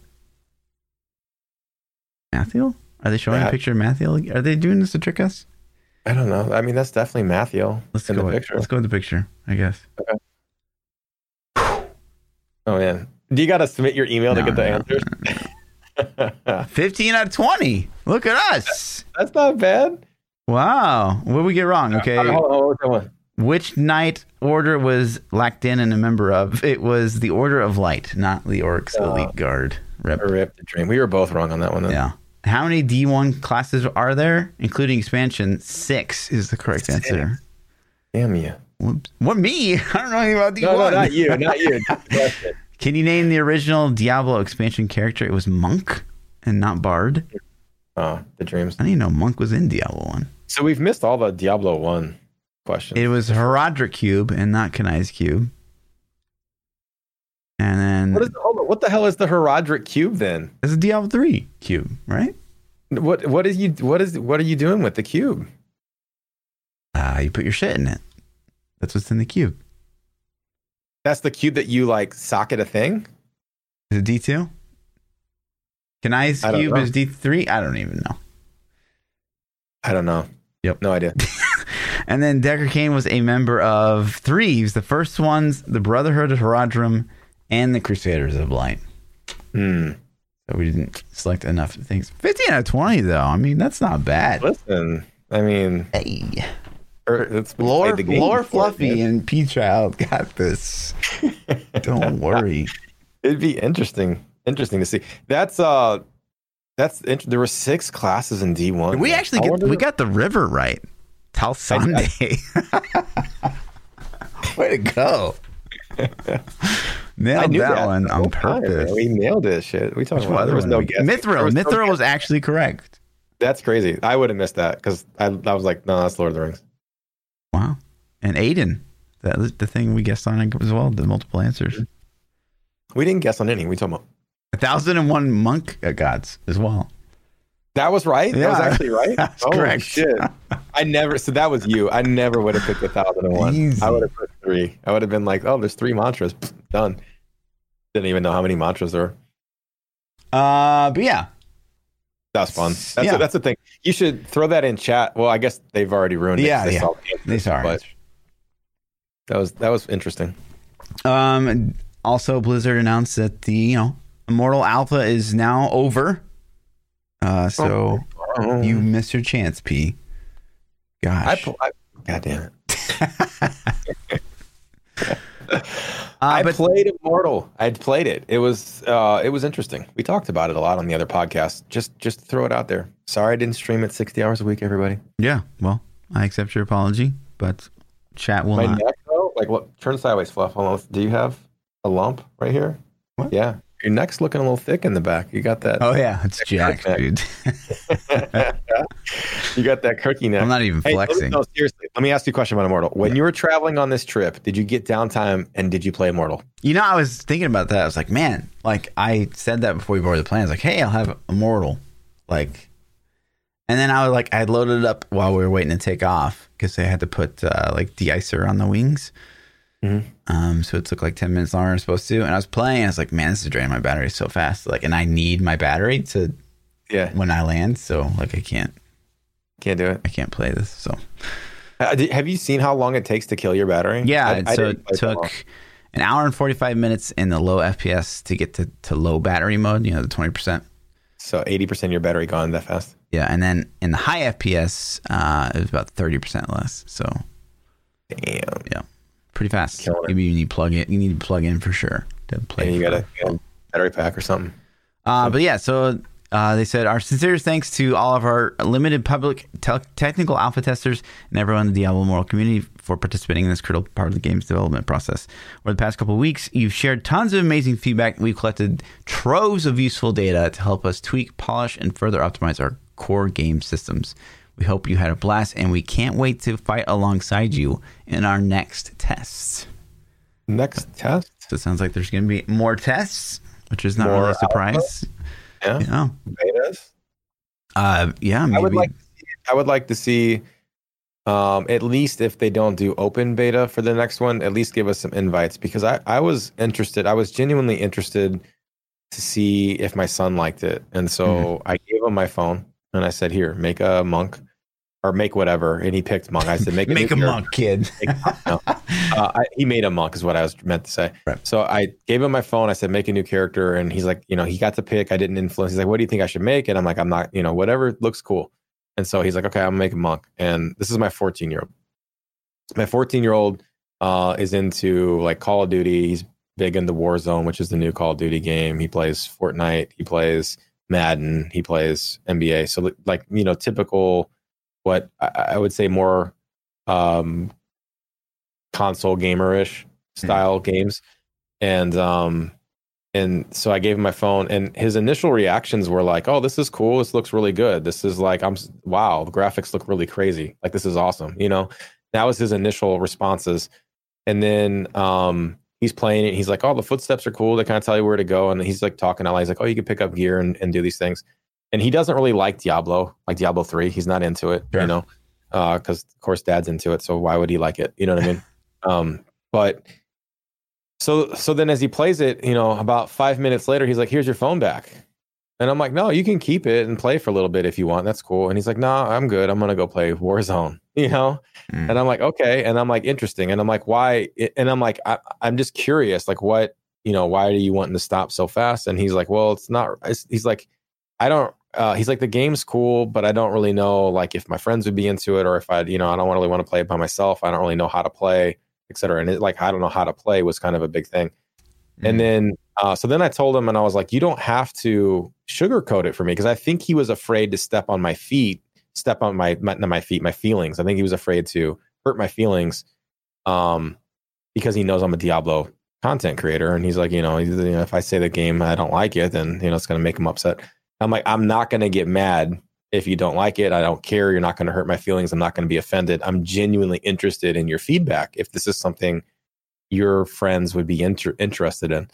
Malthael? Are they showing a picture of Malthael? Are they doing this to trick us? I don't know. I mean, that's definitely Matthew Let's in go. the with, picture. Let's go with the picture. I guess. Oh man, do you got to submit your email to get the no, answers? Fifteen out of twenty. Look at us. That's not bad. Wow. What did we get wrong? Okay. On, hold on, hold on. Which knight order was Lachdanan a member of? It was the Order of Light, not the Orcs Oh. Elite Guard. Rep. Rip the dream. We were both wrong on that one. Then. Yeah. How many D1 classes are there, including expansion? Six is the correct Six. answer. Damn you. Whoops. What me? I don't know anything about D1. No, no, not you, not you. Can you name the original Diablo expansion character? It was Monk and not Bard. oh, the dreams. I didn't even know Monk was in Diablo 1. So we've missed all the Diablo one questions. It was Horadric Cube and not Kanai's Cube. And then what is the, on, what the hell is the Horadric cube then? it's a Diablo 3 cube, right? What what is you what is what are you doing with the cube? Uh, you put your shit in it. That's what's in the cube. That's the cube that you like socket a thing. Is it D2? Kanai's I Cube is D3? I don't even know. I don't know. Yep. No idea. And then Deckard Cain was a member of Threes, the first ones, the Brotherhood of Horadrim, and the Crusaders of Light. Hmm. So we didn't select enough things. 15 out of 20, though. I mean, that's not bad. Listen, I mean, Hey. er, it's Lore, the Lore Fluffy man. and P Child got this. Don't worry. It'd be interesting, interesting to see. That's uh, that's int- there were six classes in D one. We actually get, we got the river right. Tal Sunday. Way to go. Nailed that, one on purpose. we nailed it. Shit, we talked about. other There was no we guess. Mithril. was Mithril guess. was actually correct. That's crazy. I would have missed that because I, I was like, no, that's Lord of the Rings. Wow. And Aidan. That was the thing we guessed on as well, the multiple answers. We didn't guess on any. We talking about A thousand and one monk gods as well. that was right. That was actually right. That's oh correct. shit! I never. So that was you. I never would have picked a thousand and one. Easy. I would have put three. I would have been like, oh, there's three mantras. Pfft, Done. Didn't even know how many mantras there were. Uh, but yeah, That was fun. That's Yeah. that's the thing. You should throw that in chat. Well, I guess they've already ruined it. Yeah, they yeah. saw the are. But that was that was interesting. Um, also, Blizzard announced that the you know Immortal Alpha is now over. Uh, so Oh. you missed your chance, P. Gosh, pl- I God damn it. uh, I but played Immortal. I had played it. It was uh, it was interesting. We talked about it a lot on the other podcast. Just just throw it out there. Sorry I didn't stream it 60 hours a week, everybody. yeah, well, I accept your apology, but chat will My not. neck though, like what turn sideways fluff. Hold on. Do you have a lump right here? What? Yeah. Your neck's looking a little thick in the back. You got that Oh yeah, it's Jack, neck. dude. you got that cookie neck. I'm not even Hey, let me- flexing. no, seriously. Let me ask you a question about Immortal. When you were traveling on this trip, did you get downtime and did you play Immortal? You know, I was thinking about that. I was like, man, like I said that before we boarded the plane. I was like, hey, I'll have Immortal, like, and then I was like, I loaded it up while we were waiting to take off because they had to put uh, like de-icer on the wings. Mhm. Um, so it took like ten minutes longer than it's supposed to. And I was playing. I was like, man, this is draining my battery so fast. Like, and I need my battery to Yeah, when I land. So like, I can't, can't do it. I can't play this. So Uh, did- have you seen how long it takes to kill your battery? yeah, I- and I so it took an hour and forty five minutes in the low FPS to get to to low battery mode. You know, the twenty percent. So 80% of your battery gone that fast. Yeah, and then in the high FPS, uh, it was about thirty percent less. So Damn. Pretty fast. Killing it. Maybe you need plug in. You need to plug in for sure to play. And you got a battery pack or something. Uh, but yeah, so uh, they said our sincerest thanks to all of our limited public te- technical alpha testers and everyone in the Diablo Immortal community for participating in this critical part of the game's development process. Over the past couple of weeks, you've shared tons of amazing feedback. We've collected troves of useful data to help us tweak, polish, and further optimize our core game systems. We hope you had a blast, and we can't wait to fight alongside you in our next tests. Next test? So it sounds like there's going to be more tests, which is not More really a surprise. Yeah. Yeah. Betas? Uh, yeah, maybe. I would like to see, I would like to see um, at least if they don't do open beta for the next one, at least give us some invites because I, I was interested. I was genuinely interested to see if my son liked it. And so Mm-hmm. I gave him my phone and I said, Here, make a monk or make whatever. And he picked monk. I said, Make a, Make a monk, kid. No. uh, I, he made a monk is what I was meant to say. Right. So I gave him my phone. I said, make a new character. And he's like, you know, he got to pick. I didn't influence. He's like, what do you think I should make? And I'm like, I'm not, you know, whatever looks cool. And so he's like, okay, I'm gonna make a monk. And this is my 14 year old. My 14 year old uh, is into like Call of Duty. He's big into Warzone, which is the new Call of Duty game. He plays Fortnite. He plays Madden. He plays NBA. So like, you know, typical, what I, I would say more um, console gamerish style games. And um and so i gave him my phone and his initial reactions were like oh this is cool. This looks really good. This is like i'm wow the graphics look really crazy. Like this is awesome you know? That was his initial responses. And then um he's playing it. He's like oh the footsteps are cool. They kind of tell you where to go. And he's like talking out loud he's like oh you can pick up gear and, and do these things and he doesn't really like diablo like diablo 3 he's not into it Sure. you know because of course dad's into it so why would he like it you know what i mean um but so so then as he plays it you know about five minutes later he's like here's your phone back and i'm like no you can keep it and play for a little bit if you want that's cool and he's like no i'm good i'm gonna go play warzone you know Mm. and i'm like okay and i'm like interesting and i'm like why and i'm like I, i'm just curious like what you know, why are you wanting to stop so fast? And he's like, well, it's not. It's, he's like, I don't. Uh, he's like, the game's cool, but I don't really know like if my friends would be into it or if I, you know, I don't really want to play it by myself. I don't really know how to play, etc. And it, like, I don't know how to play was kind of a big thing. And Mm. then, uh, so then I told him, and I was like, you don't have to sugarcoat it for me because I think he was afraid to step on my feet, step on my, my my feet, my feelings. I think he was afraid to hurt my feelings, um, because he knows I'm a Diablo content creator, and he's like, you know, you know, if I say the game I don't like it, then you know it's going to make him upset. I'm like, I'm not going to get mad if you don't like it. I don't care. You're not going to hurt my feelings. I'm not going to be offended. I'm genuinely interested in your feedback. If this is something your friends would be inter- interested in.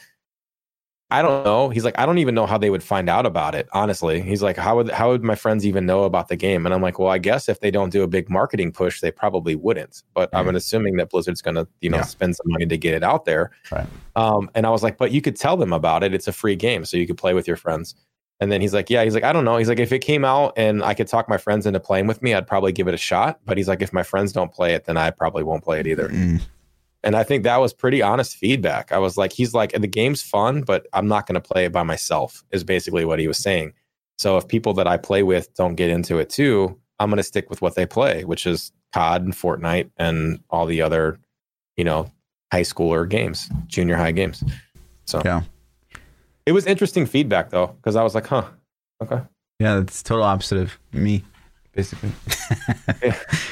I don't know. He's like, I don't even know how they would find out about it. Honestly, he's like, how would how would my friends even know about the game? And I'm like, well, I guess if they don't do a big marketing push, they probably wouldn't. But I'm Mhm. assuming that Blizzard's going to, you know, Yeah. spend some money to get it out there. Right. Um, and I was like, but you could tell them about it. It's a free game, so you could play with your friends. And then he's like, yeah, he's like, I don't know. He's like, if it came out and I could talk my friends into playing with me, I'd probably give it a shot. But he's like, if my friends don't play it, then I probably won't play it either. Mm. And I think that was pretty honest feedback. I was like, he's like, the game's fun, but I'm not going to play it by myself, is basically what he was saying. So if people that I play with don't get into it too, I'm going to stick with what they play, which is COD and Fortnite and all the other, you know, high schooler games, junior high games. So Yeah. It was interesting feedback though, because I was like, huh, okay. Yeah, that's total opposite of me, basically.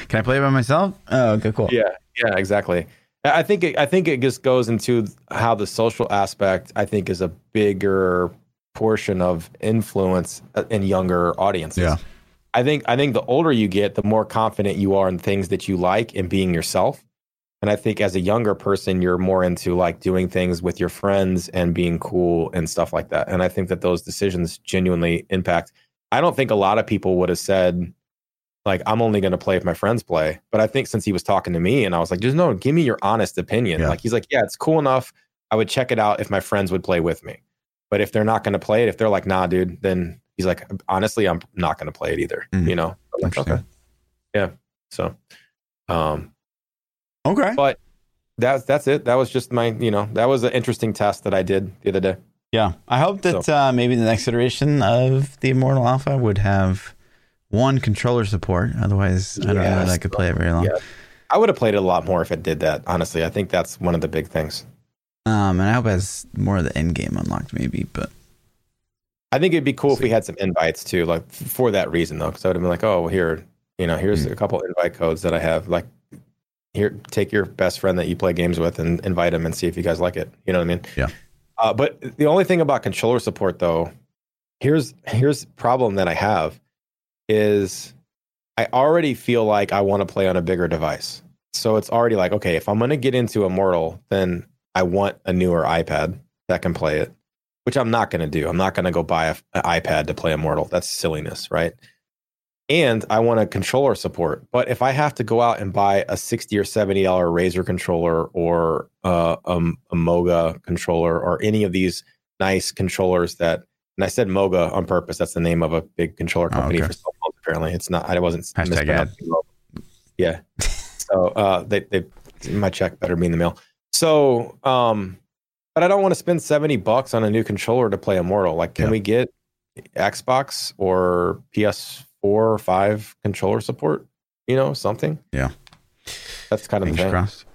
Can I play it by myself? Oh, okay, cool. Yeah, yeah, exactly. I think it, I think it just goes into how the social aspect I think is a bigger portion of influence uh, in younger audiences. Yeah. I think I think the older you get, the more confident you are in things that you like and being yourself. And I think as a younger person, you're more into like doing things with your friends and being cool and stuff like that. And I think that those decisions genuinely impact. I don't think a lot of people would have said, like, I'm only going to play if my friends play. But I think since he was talking to me and I was like, just no, give me your honest opinion. Yeah. Like, he's like, yeah, it's cool enough. I would check it out if my friends would play with me. But if they're not going to play it, if they're like, nah, dude, then he's like, honestly, I'm not going to play it either. Mhm. You know, I'm like, okay. Yeah. So, um, Okay. but that's that's it. That was just my, you know, that was an interesting test that I did the other day. Yeah. I hope that uh, maybe the next iteration of the Immortal Alpha would have one controller support. Otherwise, I don't know that I could play it very long. Yeah. I would have played it a lot more if it did that. Honestly, I think that's one of the big things. Um, and I hope it has more of the end game unlocked, maybe. But I think it'd be cool if we had some invites too, like for that reason though, because I would have been like, oh, well, here, you know, here's Mm. a couple invite codes that I have. Like, here, take your best friend that you play games with and invite him and see if you guys like it. You know what I mean? Yeah. Uh, but the only thing about controller support though, here's here's problem that I have is I already feel like I want to play on a bigger device. So it's already like, okay, if I'm going to get into Immortal, then I want a newer iPad that can play it, which I'm not going to do. I'm not going to go buy a- an iPad to play Immortal. That's silliness, right? And I want a controller support. But if I have to go out and buy a 60 or 70 dollar Razer controller or uh, um, a Moga controller or any of these nice controllers that, and I said Moga on purpose. That's the name of a big controller Oh, company okay. for cell phones. Apparently, it's not. I wasn't Hashtag Moga. Yeah. so uh, they they my check better be in the mail. So um, but I don't want to spend 70 bucks on a new controller to play Immortal. Like, can we get Xbox or PS4 or 5 controller support? You know, something? Yeah. That's kind of the fingers thing. crossed.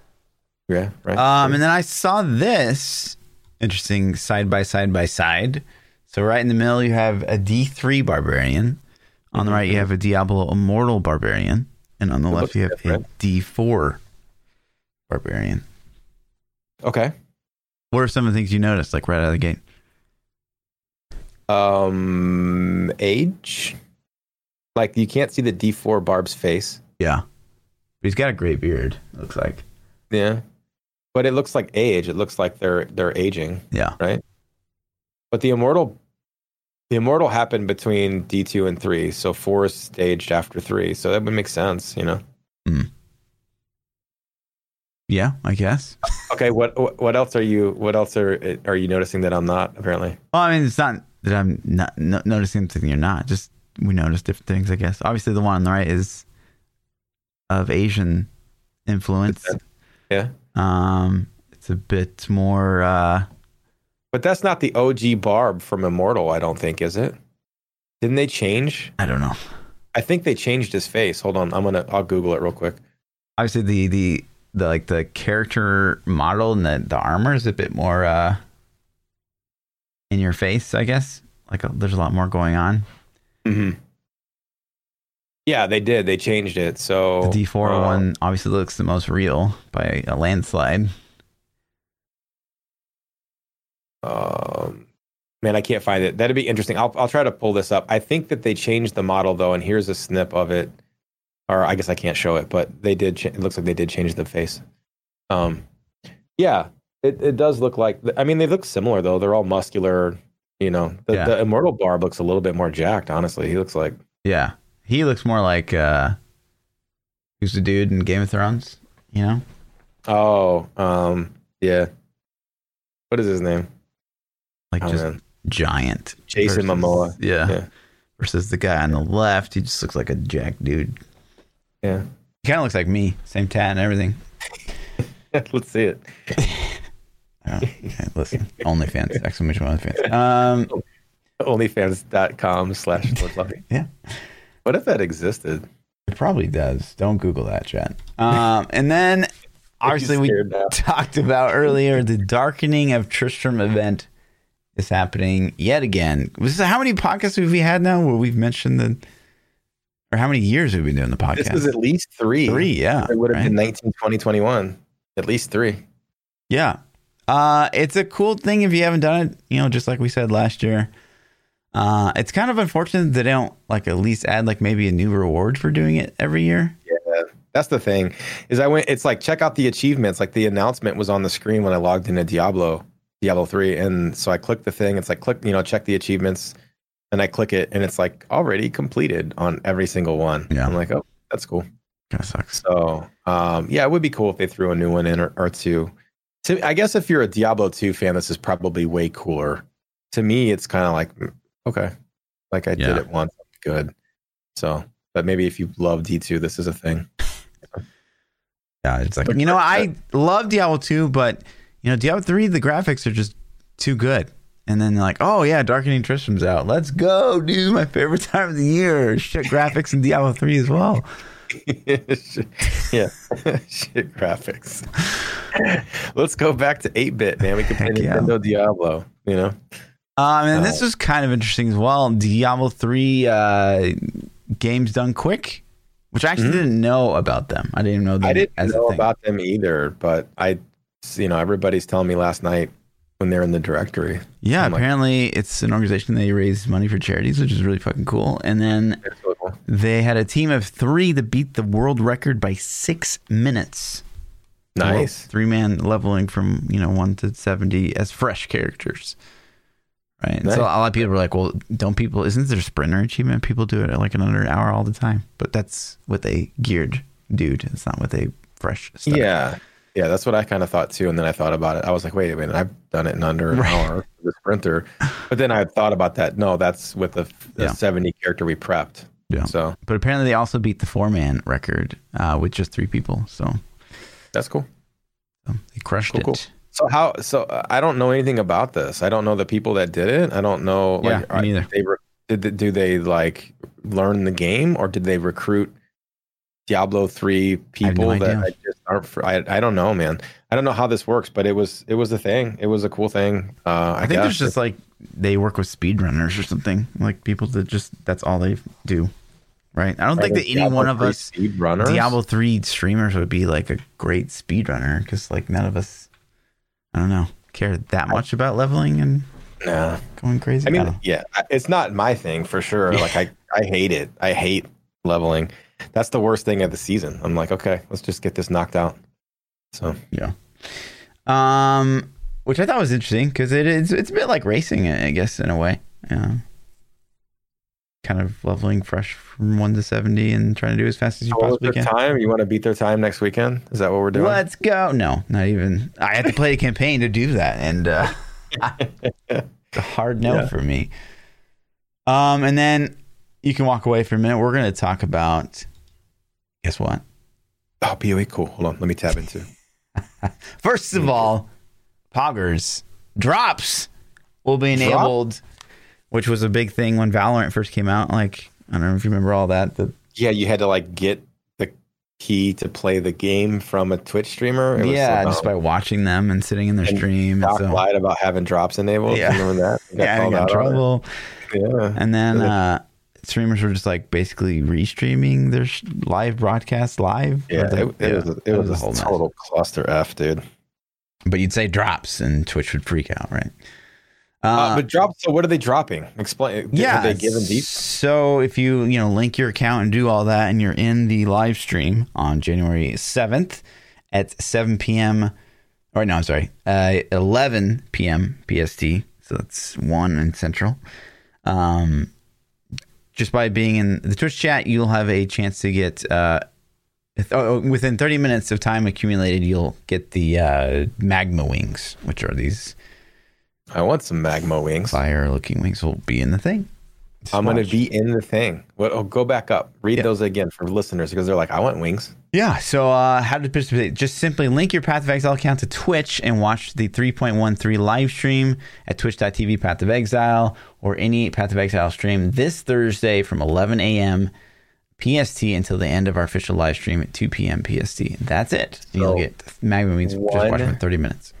Yeah, right. Um, and then I saw this interesting side by side by side. So right in the middle, you have a D3 barbarian. On the right, you have a Diablo Immortal barbarian, and on the Mm-hmm. It left, you have different. a D4 barbarian. okay. What are some of the things you noticed, like right out of the gate? Um, age? Like, you can't see the D4 Barb's face. Yeah, he's got a great beard. Looks like. Yeah. But it looks like age. It looks like they're they're aging. Yeah, Right? But the immortal, the immortal happened between D two and three, so four is staged after three, so that would make sense, you know. Hmm. yeah, I guess. Okay, what what what else are you? What else are are you noticing that I'm not? Apparently, Well, I mean, it's not that I'm not no, noticing something you're not. Just we notice different things, I guess. Obviously, the one on the right is of Asian influence. Yeah. Um, it's a bit more uh, But that's not the OG Barb from Immortal, I don't think, is it? Didn't they change? I don't know. I think they changed his face. Hold on, I'm gonna I'll Google it real quick. Obviously, the the the like the character model and the the armor is a bit more uh in your face, I guess. Like a, there's a lot more going on. Mm-hmm. Yeah, they did. They changed it. So The D4 uh, one obviously looks the most real by a landslide. Um, man, I can't find it. That'd be interesting. I'll I'll try to pull this up. I think that they changed the model though, and here's a snip of it. Or I guess I can't show it, but they did. Ch- it looks like they did change the face. Um, yeah, it it does look like. I mean, they look similar though. They're all muscular. You know, the, Yeah. the immortal barb looks a little bit more jacked. Honestly, he looks like Yeah, he looks more like uh who's the dude in Game of Thrones? You know, oh, um, yeah. What is his name? like Oh, just man. giant. Jason Momoa. Yeah. Yeah. Versus the guy on the left, he just looks like a jack dude. Yeah. He kind of looks like me, same tat and everything. Let's see it. Oh, okay, listen, OnlyFans, exclamation point OnlyFans. Um, Onlyfans.com slash sports loving. Yeah. What if that existed? it probably does. Don't Google that, chat. Um, and then obviously we now. talked about earlier the darkening of Tristram event is happening yet again. Was this, how many podcasts have we had now where we've mentioned the, or how many years have we been doing the podcast? This is at least three. Three, yeah. It would have right? been 19, 20, 21. At least three. Yeah. Uh, it's a cool thing if you haven't done it, you know, just like we said last year. Uh, it's kind of unfortunate that they don't like at least add like maybe a new reward for doing it every year. Yeah. That's the thing. Is I went it's like check out the achievements. Like the announcement was on the screen when I logged into Diablo, Diablo 3. And so I click the thing. It's like click, you know, check the achievements. And I click it and it's like already completed on every single one. Yeah. I'm like, oh, that's cool. Kind of sucks. So, um, yeah, it would be cool if they threw a new one in or, or two. To, I guess if you're a Diablo 2 fan, this is probably way cooler. To me, it's kind of like, mm, okay, like I Yeah. did it once, good. So, but maybe if you love D2, this is a thing. Yeah, it's like you know I love Diablo 2, but you know Diablo 3 the graphics are just too good. And then they're like, oh yeah, Darkening Tristram's out. Let's go, dude! My favorite time of the year. Shit, graphics in Diablo 3 as well. yeah, shit graphics. Let's go back to 8 bit, man. We can play Heck yeah. Nintendo Diablo, you know? Um, and this Uh, was kind of interesting as well. Diablo 3 uh, games done quick, which I actually didn't know about them. I didn't know them Mm-hmm. I didn't as know a thing. about them either, but I, you know, everybody's telling me last night when they're in the directory. yeah, I'm like- apparently it's an organization they raise money for charities, which is really fucking cool. And then It's really cool. they had a team of three that beat the world record by six minutes. Nice. Three man leveling from, you know, one to 70 as fresh characters. Right. And So a lot of people were like, well, don't people, isn't there a sprinter achievement? People do it at like an under an hour all the time. But that's what they geared dude. It's not what they fresh stuff. Yeah. Yeah, that's what I kind of thought too. And then I thought about it. I was like, wait a minute, I've done it in under an Right. hour for the sprinter. But then I thought about that. No, that's with the, the Yeah. 70 character we prepped. Yeah. So But apparently they also beat the four man record uh, with just three people. So that's cool. um, they crushed Cool, it. cool. So how? So uh, I don't know anything about this. I don't know the people that did it. I don't know. Like, Yeah, me neither. They re- did. they- Do they like learn the game, or did they recruit Diablo three have no people that. I just aren't? For, I I don't know, man. I don't know how this works, but it was it was a thing. It was a cool thing. Uh, I, I think guess. there's just like they work with speedrunners or something. Like people that just, that's all they do. Right. I don't think that any one of us. Diablo 3 streamers would be like a great speedrunner because like none of us, I don't know, care that much about leveling and Nah. going crazy. I mean, yeah, it's not my thing for sure. Like I, I hate it. I hate leveling. That's the worst thing of the season. I'm like, okay, let's just get this knocked out. So yeah. Um, which I thought was interesting because it is it's a bit like racing, I guess, in a way. Yeah. Kind of leveling fresh from one to seventy and trying to do as fast as you possibly can. time? You want to beat their time next weekend? Is that what we're doing? Let's go. No, not even. I had to play a campaign to do that, and uh, it's a hard no Yeah. for me. Um, and then you can walk away for a minute. We're going to talk about. Guess what? Oh, PoE, cool. Hold on, let me tab into. First of all, Poggers drops will be Drop? Which was a big thing when Valorant first came out. Like I don't know if you remember all that. The, Yeah, you had to like get the key to play the game from a Twitch streamer. It yeah, so just by watching them and sitting in their stream. And Doc so, lied about having drops enabled. Yeah. Yeah. Remember that? Got yeah, I got in out on it. trouble. Yeah. And then uh, streamers were just like basically restreaming their sh- live broadcast live. Yeah, it, it was a, it was, a, mess. total cluster f, dude. But you'd say drops, and Twitch would freak out, right? Uh, but drop. So what are they dropping? Explain. yeah, they given deep? So if you you know link your account and do all that, and you're in the live stream on January seventh at seven p.m. Or no, I'm sorry, uh, eleven p.m. PST. So that's one in Central. Um, just by being in the Twitch chat, you'll have a chance to get. Uh, if- oh, within 30 minutes of time accumulated, you'll get the uh, magma wings, which are these I want some magma wings. fire-looking wings. Will be in the thing. Just I'm going to be in the thing. What? Oh, go back up. Read Yeah. those again for listeners because they're like, I want wings. Yeah. So, uh, how to participate? Just simply link your Path of Exile account to Twitch and watch the 3.13 live stream at twitch.tv Path of Exile or any Path of Exile stream this Thursday from 11 a.m. PST until the end of our official live stream at 2 p.m. PST. That's it. And you'll get Magma Wings just watch for 30 minutes.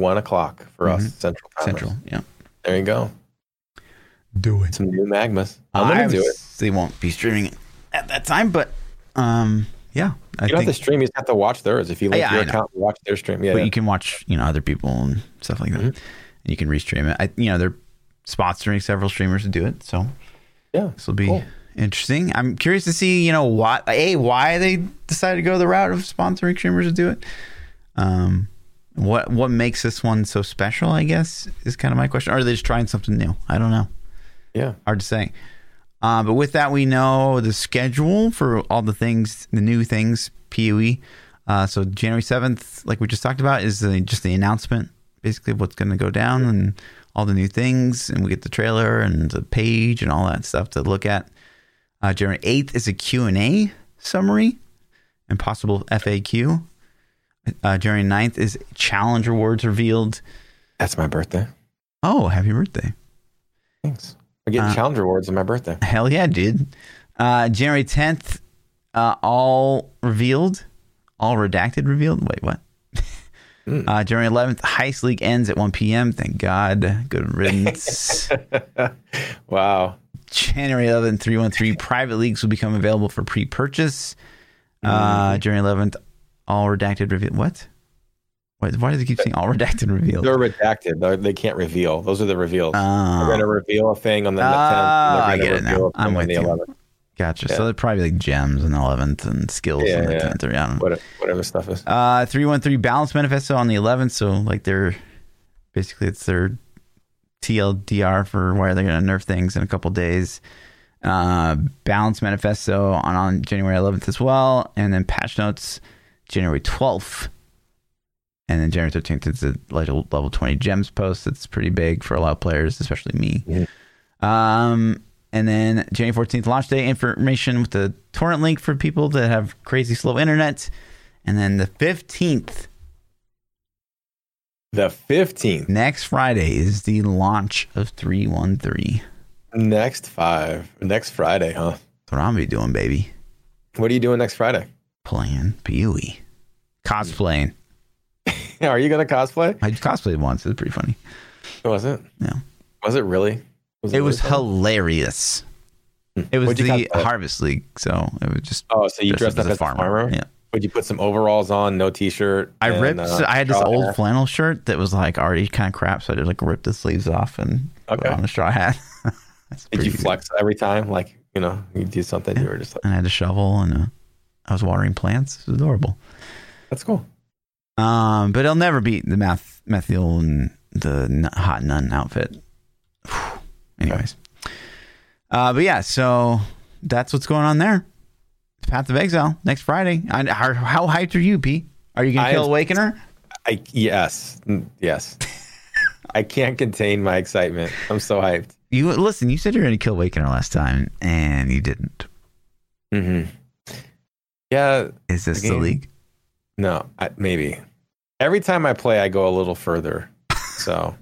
One o'clock for us Central Time. Mm-hmm. Central. Yeah. There you go. Do it. Some new magmas. I'm to do it. They won't be streaming at that time, but um, yeah. I You don't think, have to stream. You just have to watch theirs. If you like Yeah, your I account and watch their stream, yeah. but yeah. you can watch you know other people and stuff like that Mm-hmm. and you can restream it I, you know they're sponsoring several streamers to do it so yeah. this will be Cool. interesting i'm curious to see you know why a why they decided to go the route of sponsoring streamers to do it um what what makes this one so special i guess is kind of my question or are they just trying something new i don't know Yeah. hard to say. Uh, but with that, we know the schedule for all the things, the new things, PoE. Uh, so January seventh, like we just talked about, is the, just the announcement, basically of what's going to go down and all the new things, and we get the trailer and the page and all that stuff to look at. Uh, January eighth is a Q and A summary and possible FAQ. Uh, January 9th is challenge rewards revealed. That's my birthday. Oh, happy birthday! Thanks. I'm getting Uh, challenge rewards on my birthday. Hell yeah, dude. Uh, January 10th, uh, all revealed, all redacted revealed. Wait, what? Hmm. Uh, January 11th, Heist League ends at 1 p.m. Thank God. Good riddance. wow. January 11th, 313 private leagues will become available for pre purchase. Uh, January 11th, all redacted reveal. What? What? Why does it keep saying all redacted reveal? They're redacted. They're, they can't reveal. Those are the reveals. they're Oh, going to reveal a thing on the 10th. Ah, I and they're get going it now. I'm with the you. 11th. gotcha. Yeah. So they're probably like gems on the 11th and skills Yeah, on the yeah. 10th. Or, I don't know. What- Whatever stuff is. Uh, 313 Balance Manifesto on the 11th. So, like, they're basically it's their TLDR for why they're going to nerf things in a couple days. Uh, Balance Manifesto on, on January 11th as well. And then patch notes January 12th. And then January 13th is a level, level 20 gems post. That's pretty big for a lot of players, especially me. Yeah. Um, and then January 14th, launch day information with the torrent link for people that have crazy slow internet. And then the 15th, The 15th. next Friday, is the launch of 313. Next five. Next Friday, huh? That's what I'm be doing, baby. What are you doing next Friday? Playing PoE. Cosplaying. Are you going to cosplay? I cosplayed once. It was pretty funny. Was it? Yeah. Was it really? It was really fun? hilarious. It was the? Harvest League, so it was just Oh, so you dressed dressed up as a farmer? Yeah. Would you put some overalls on, no t-shirt? I and, ripped. uh, I had this old hat? flannel shirt that was like already kind of crap, so I just like ripped the sleeves off and put Okay. on a straw hat. Did you pretty good. flex every time? Like, you know, you did something, you were just like, And I had a shovel and uh, I was watering plants. It was adorable. That's cool. Um, but it'll never beat the math methyl and the n- hot nun outfit. Whew. Anyways, uh, but yeah, so that's what's going on there. Path of Exile next Friday. I, how, how hyped are you, P? Are you gonna I kill am- Awakener? I yes, Mm, yes. I can't contain my excitement. I'm so hyped. You listen. You said you were gonna kill Awakener last time, and you didn't. Mm-hmm. Yeah, Is this the Again. league? No, I, maybe. Every time I play, I go a little further. So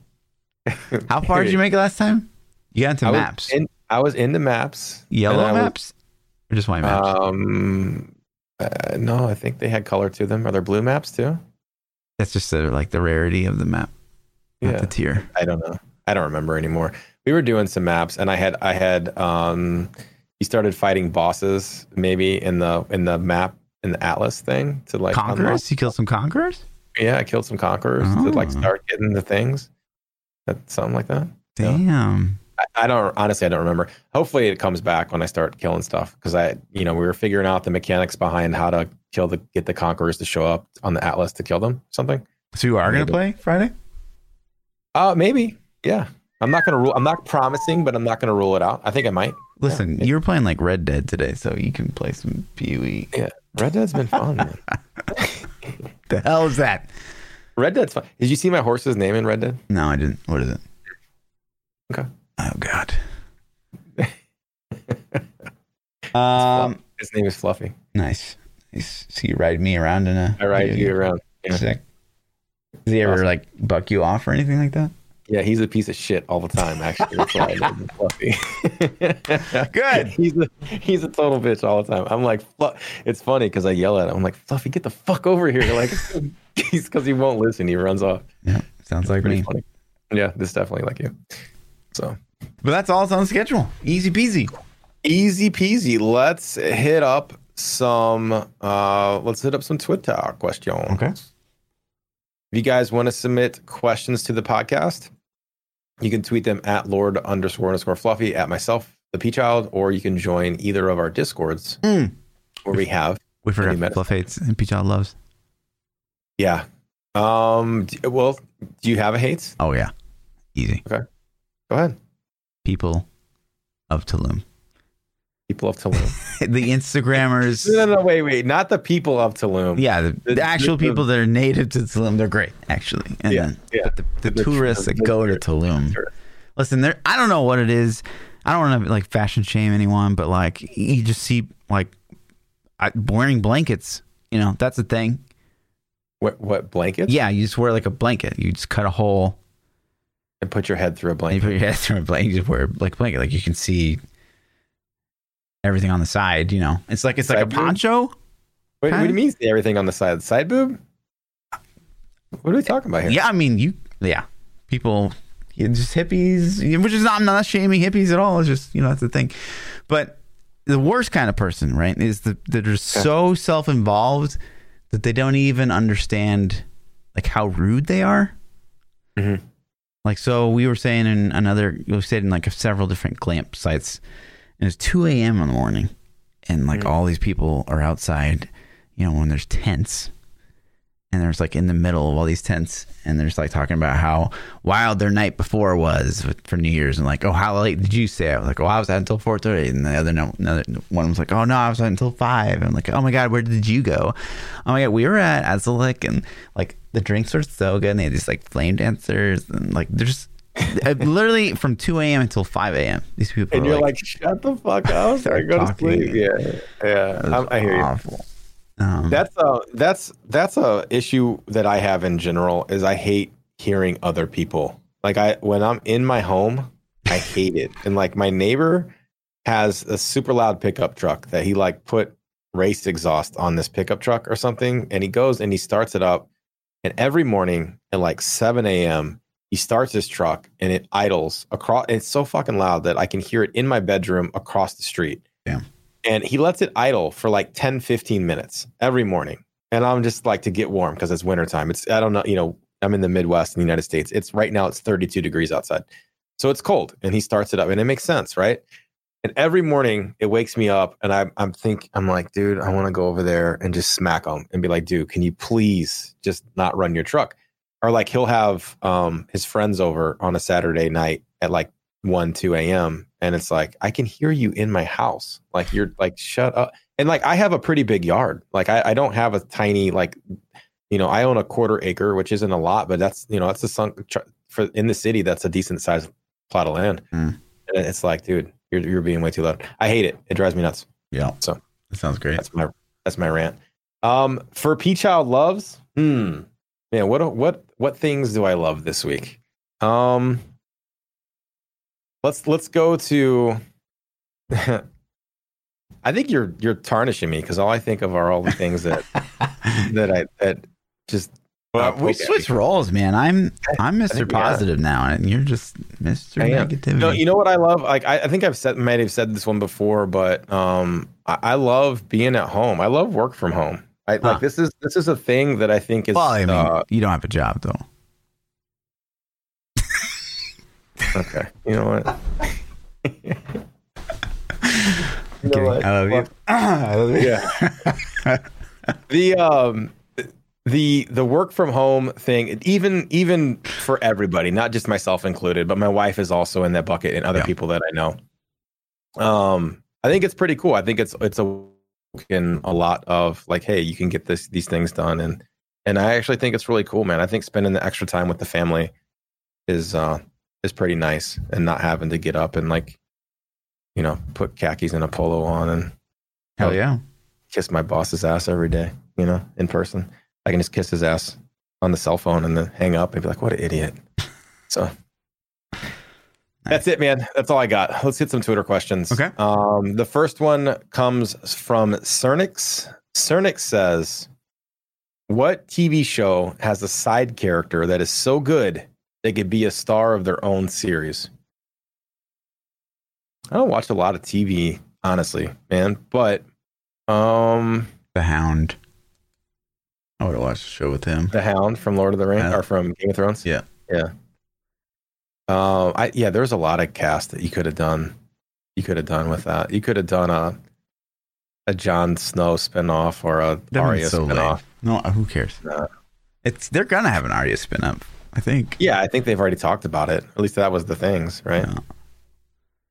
How far did you make it last time? You got into I was in- I was into maps. Yellow I was- maps? Or just white maps? Um, uh, no, I think they had color to them. Are there blue maps too? That's just the, like the rarity of the map. Yeah. the tier. I don't know. I don't remember anymore. We were doing some maps, and I had I had um, you started fighting bosses maybe in the in the map in the Atlas thing to like unlock- Conquerors? You killed some conquerors? Yeah, I killed some conquerors to like Oh. start getting the things. That something like that. Damn. I, I don't honestly. I don't remember. Hopefully, it comes back when I start killing stuff because I, you know, we were figuring out the mechanics behind how to kill the get the conquerors to show up on the Atlas to kill them. Something. So you are gonna play Friday? Uh maybe. Yeah. I'm not gonna rule. I'm not promising, but I'm not gonna rule it out. I think I might. Listen, Yeah. you were playing like Red Dead today, so you can play some PoE. Yeah. Red Dead's been fun. Man. The hell is that? Red Dead's fun. Did you see my horse's name in Red Dead? No, I didn't. What is it? Okay. Oh God. um. His name is Fluffy. Nice. nice. So you ride me around in a. I ride you around. Yeah. Sick. Does he ever Awesome. like buck you off or anything like that? Yeah, he's a piece of shit all the time. Actually, that's why I named him Fluffy. Good. He's a he's a total bitch all the time. I'm like, it's funny because I yell at him. I'm like, Fluffy, get the fuck over here! Like, he's because he won't listen. He runs off. Yeah. Sounds like Pretty me. funny. Yeah, this is definitely like you. So But that's all it's on the schedule. Easy peasy. easy peasy. Let's hit up some. uh Let's hit up some Twitter questions. Okay. If you guys want to submit questions to the podcast, you can tweet them at Lord underscore underscore Fluffy at myself, the P Child, or you can join either of our discords Mm. where we have. We forgot. Fluff hates and Peach Child loves. Yeah. Um. Well, do you have a hates? Oh yeah. Easy. Okay, go ahead. People of Tulum. People of Tulum. the Instagrammers. no, no, no, wait, wait. Not the people of Tulum. Yeah, the, The- the actual the- people that are native to Tulum, they're great, actually. And Yeah, then, yeah. But the, the, The- tourists the- that go to the- Tulum, tourists. listen, there. I don't know what it is. I don't want to like fashion shame anyone, but like you just see like I, wearing blankets. You know, that's a thing. What, what blankets? Yeah, you just wear like a blanket. You just cut a hole And put your head through a and you blanket. put your head through a blanket. You just wear like a blanket, like you can see everything on the side. You know, it's like it's like a boob? poncho. Wait, what do you mean? Everything on the side? Side boob? What are we talking about here? Yeah, I mean, you, yeah, people, just hippies, which is not, I'm not shaming hippies at all. It's just, you know, that's the thing. But the worst kind of person, right, is the, that are so self involved that they don't even understand like how rude they are. Mhm. Like, so we were saying in another, we stayed in like several different clamp sites, and it's 2 a.m. in the morning, and like Mhm. all these people are outside, you know, when there's tents and there's like in the middle of all these tents and they're just like talking about how wild their night before was for New Year's and like, oh, how late did you stay? I was like, oh, I was out until four thirty, and the other no, another one was like, oh no, I was out until five. And I'm like, oh my god, where did you go? Oh my god, we were at Azulik and like the drinks were so good. and They had these like flame dancers and like uh, literally from two a.m. until five a.m. These people And you're like, like, shut the fuck up. Start I go to sleep. Yeah. Yeah. I'm- I hear you. Um, That's a that's that's a issue that I have in general is I hate hearing other people. Like I when I'm in my home, I hate it. And like my neighbor has a super loud pickup truck that he like put race exhaust on this pickup truck or something, and he goes and he starts it up, and every morning at like 7 a.m. he starts his truck and it idles across. It's so fucking loud that I can hear it in my bedroom across the street. And he lets it idle for like 10 15 minutes every morning. And i'm just like to get warm because it's wintertime. It's i don't know you know i'm in the midwest in the united states. It's right now it's 32 degrees outside. So it's cold and he starts it up and it makes sense right? And every morning it wakes me up and I, i'm think i'm like dude i want to go over there and just smack him and be like dude can you please just not run your truck or like he'll have um his friends over on a saturday night at like 1 2 a.m and it's like i can hear you in my house. Like you're like shut up. And like i have a pretty big yard. Like i, I don't have a tiny like you know i own a quarter acre which isn't a lot but that's you know that's a sunk for in the city that's a decent sized plot of land. Mm. and it's like dude you're, you're being way too loud. I hate it. It drives me nuts. Yeah, So- that sounds great. that's my that's my rant. Um for p child loves hmm man what a, what what things do i love this week um let's let's go to. I think you're you're tarnishing me because all I think of are all the things that that I that just. Well, uh, we switch roles, man. I'm I'm Mr. think we are. Positive now, and you're just Mr. Negativity. No, you know what I love? Like I, I think I've said might have said this one before, but um, I, I love being at home. I love work from home. I Huh. like this is this is a thing that I think is. well, I mean, uh, you don't have a job though. okay, you know what? You know what? I love you. I love you. Yeah. the um the the work from home thing even even for everybody not just myself included but my wife is also in that bucket and other Yeah. people that i know um i think it's pretty cool i think it's it's a in a lot of like hey you can get this these things done and and i actually think it's really cool man i think spending the extra time with the family is uh is pretty nice and not having to get up and like you know put khakis and a polo on and Hell yeah. kiss my boss's ass every day, you know, in person. I can just kiss his ass on the cell phone and then hang up and be like, what an idiot. So that's it, man. That's all I got. Let's hit some Twitter questions. Okay. Um, the first one comes from Cernix. Cernix says, What TV show has a side character that is so good they could be a star of their own series? I don't watch a lot of TV, honestly, man, but um The Hound. I would have watched a show with him. the Hound from Lord of the Rings Yeah. or from Game of Thrones. Yeah. yeah. Um, I yeah, there's a lot of cast that you could have done. You could have done with that. You could have done a a Jon Snow spinoff or a That'd Arya so spinoff. No, who cares? No. It's they're gonna have an Arya spin up. I think. Yeah, I think they've already talked about it. At least that was the things, right? Yeah.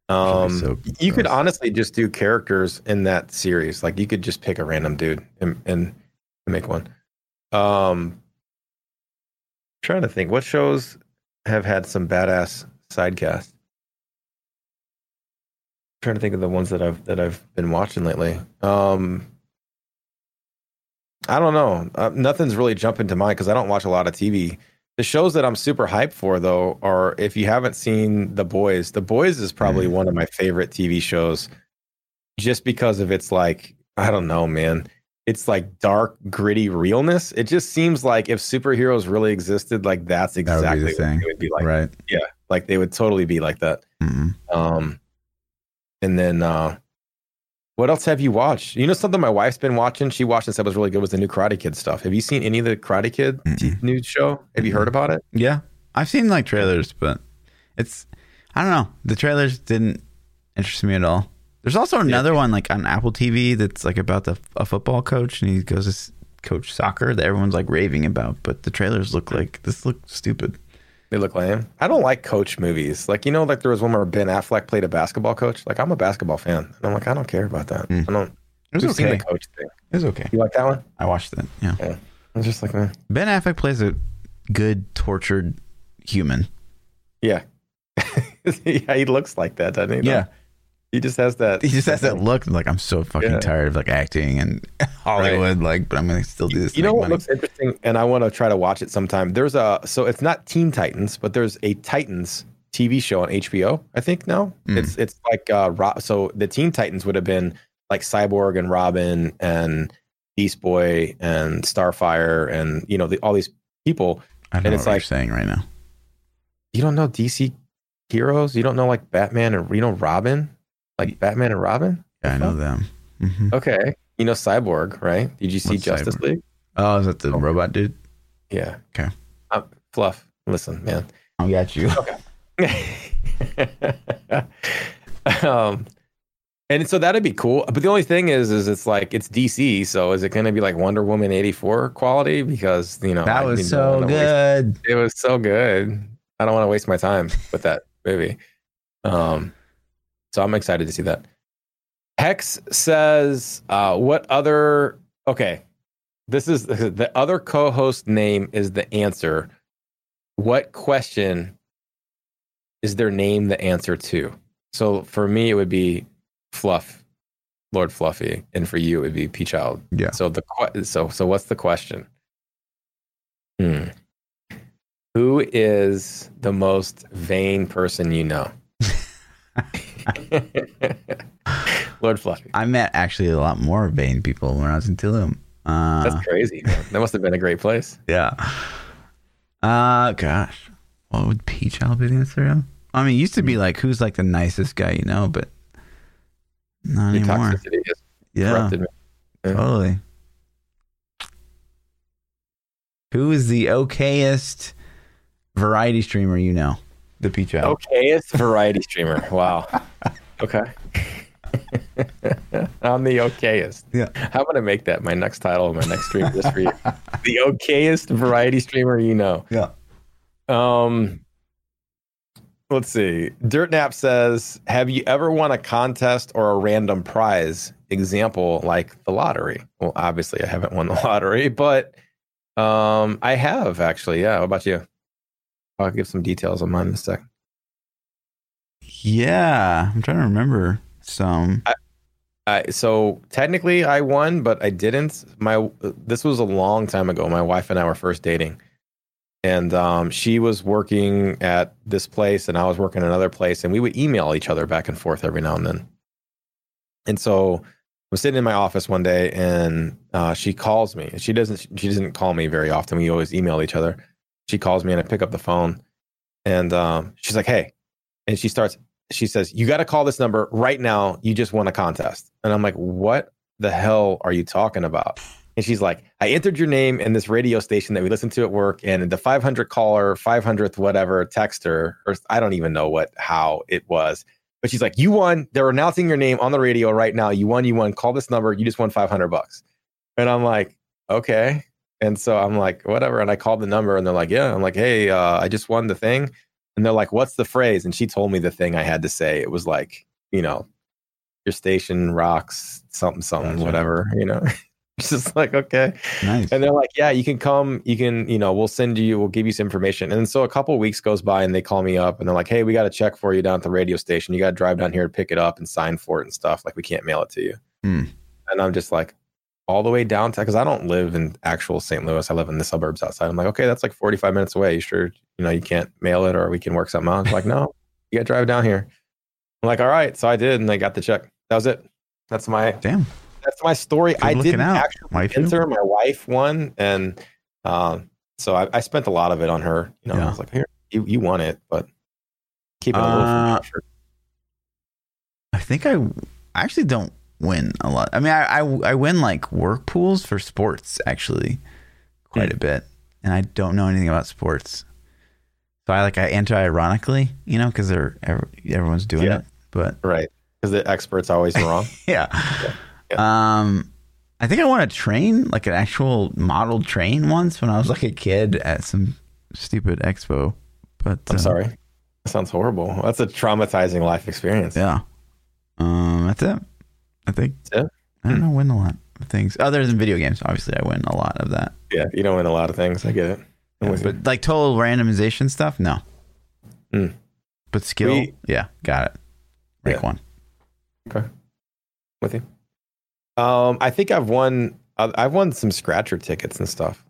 Um, so you could honestly just do characters in that series. Like you could just pick a random dude and, and make one. Um, trying to think, what shows have had some badass side cast? trying to think of the ones that I've that I've been watching lately. Um, I don't know. Uh, nothing's really jumping to mind because I don't watch a lot of TV. The shows that I'm super hyped for, though, are if you haven't seen The Boys, The Boys is probably Mm. one of my favorite TV shows just because of its like, I don't know, man. It's like dark, gritty realness. It just seems like if superheroes really existed, like that's That would the exactly what it would be like. right. Yeah. Like they would totally be like that. Mm-mm. Um, and then uh, what else have you watched? You know something my wife's been watching. She watched and said was really good was the new Karate Kid stuff. Have you seen any of the Karate Kid Mm-mm. news show? Have you heard about it? Yeah, I've seen like trailers, but it's I don't know. The trailers didn't interest me at all. There's also another one like on Apple TV that's like about the a football coach and he goes to coach soccer that everyone's like raving about, but the trailers look like this look stupid. They look lame. I don't like coach movies. Like you know, like there was one where Ben Affleck played a basketball coach. Like I'm a basketball fan, and I'm like I don't care about that. Mm. I don't. It was okay. the coach thing. It was okay. You like that one? I watched it. Yeah. I'm just like, man. Ben Affleck plays a good tortured human. yeah, yeah. He looks like that, doesn't he? Yeah. He just has that. He just has that look like I'm so fucking Yeah. tired of like acting and Hollywood like but I'm going to still do this. You know what money. looks interesting, and I want to try to watch it sometime. There's a so it's not Teen Titans, but there's a Titans TV show on HBO. I think now Mm. it's it's like uh so the Teen Titans would have been like Cyborg and Robin and Beast Boy and Starfire and you know the, all these people. I don't and know it's what like- you're saying right now. You don't know DC heroes. You don't know like Batman or you know Robin, like Batman and Robin. Yeah, I know them. hmm Okay, you know Cyborg, right? Did you see What's Justice Cyborg? League? Oh, is that the robot dude? Yeah. Okay. Uh, Fluff. Listen, man. I got you. Okay. um, and so that'd be cool. But the only thing is, is it's like it's DC. So is it going to be like Wonder Woman eighty four quality? Because you know That was so don't waste- good. it was so good. I don't want to waste my time with that movie. Um, so I'm excited to see that. Hex says, uh, "What other? Okay, this is the other co-host name is the answer. What question is their name the answer to? So for me, it would be Fluff, Lord Fluffy, and for you, it would be P Child. Yeah. So the so so what's the question? Hmm. Who is the most vain person you know? Lord Fluffy. I met actually a lot more vain people when I was in Tulum. Uh, That's crazy. Man. That must have been a great place. yeah. Uh, gosh, what would Peach the answer? I mean, it used to be like, who's like the nicest guy you know, but not The anymore. Yeah. Yeah. totally. Who is the okayest variety streamer you know? The Peach Isle. Okayest variety streamer. Wow. Okay. I'm the okayest. Yeah. I'm gonna make that my next title of my next stream just for you. The okayest variety streamer you know. Yeah. Um, let's see. Dirtnap says, "Have you ever won a contest or a random prize? Example like the lottery. Well, obviously, I haven't won the lottery, but um, I have actually. Yeah. What about you? I'll give some details on mine in a second. Yeah. I'm trying to remember some. I, so technically, I won, but I didn't. My this was a long time ago. My wife and I were first dating, and um, she was working at this place, and I was working at another place, and we would email each other back and forth every now and then. And so I was sitting in my office one day, and uh, she calls me. She doesn't. She doesn't call me very often. We always email each other. She calls me, and I pick up the phone, and um, she's like, "Hey," and she starts. She says, "You got to call this number right now. You just won a contest." And I'm like, "What the hell are you talking about?" And she's like, "I entered your name in this radio station that we listen to at work, and the 500 caller, 500th whatever texter, or I don't even know what how it was." But she's like, "You won. They're announcing your name on the radio right now. You won. You won. Call this number. You just won 500 bucks." And I'm like, "Okay." And so I'm like, "Whatever." And I called the number, and they're like, "Yeah." I'm like, "Hey, uh, I just won the thing." And they're like, "What's the phrase?" And she told me the thing I had to say. It was like, you know, your station rocks something something Gotcha. whatever. You know, it's just like okay. Nice. And they're like, "Yeah, you can come. You can, you know, we'll send you. We'll give you some information." And so a couple weeks goes by, and they call me up, and they're like, "Hey, we got a check for you down at the radio station. You got to drive down here to pick it up and sign for it and stuff. Like we can't mail it to you." Hmm. And I'm just like, all the way downtown because I don't live in actual St. Louis. I live in the suburbs outside. I'm like, okay, that's like 45 minutes away. You sure, you know, you can't mail it or we can work something out? It's like, no, you got to drive down here. I'm like, all right. So I did, and I got the check. That was it. That's my Damn. that's my story. Good I didn't out, actually waifu. enter. My wife won, and um, so I, I spent a lot of it on her. You know, Yeah. I was like, here, you you won it, but keep it a little. Uh. I think I I actually don't win a lot. I mean, I I, I win like work pools for sports actually quite Hmm. a bit, and I don't know anything about sports. So I like I enter ironically, you know, because they're everyone's doing Yeah. it. But right? Because the expert's always wrong. yeah. Um, I think I want to train like an actual model train once when I was like a kid at some stupid expo. But I'm uh, sorry. That sounds horrible. That's a traumatizing life experience. Yeah. Um, that's it. I think. It? I don't know. Win a lot of things other than video games. Obviously, I win a lot of that. Yeah, you don't win a lot of things. I get it. You. But like total randomization stuff, no. Hmm. But skill, We- yeah, got it. Rank Yeah. one. Okay, with you. Um, I think I've won. I've won some scratcher tickets and stuff.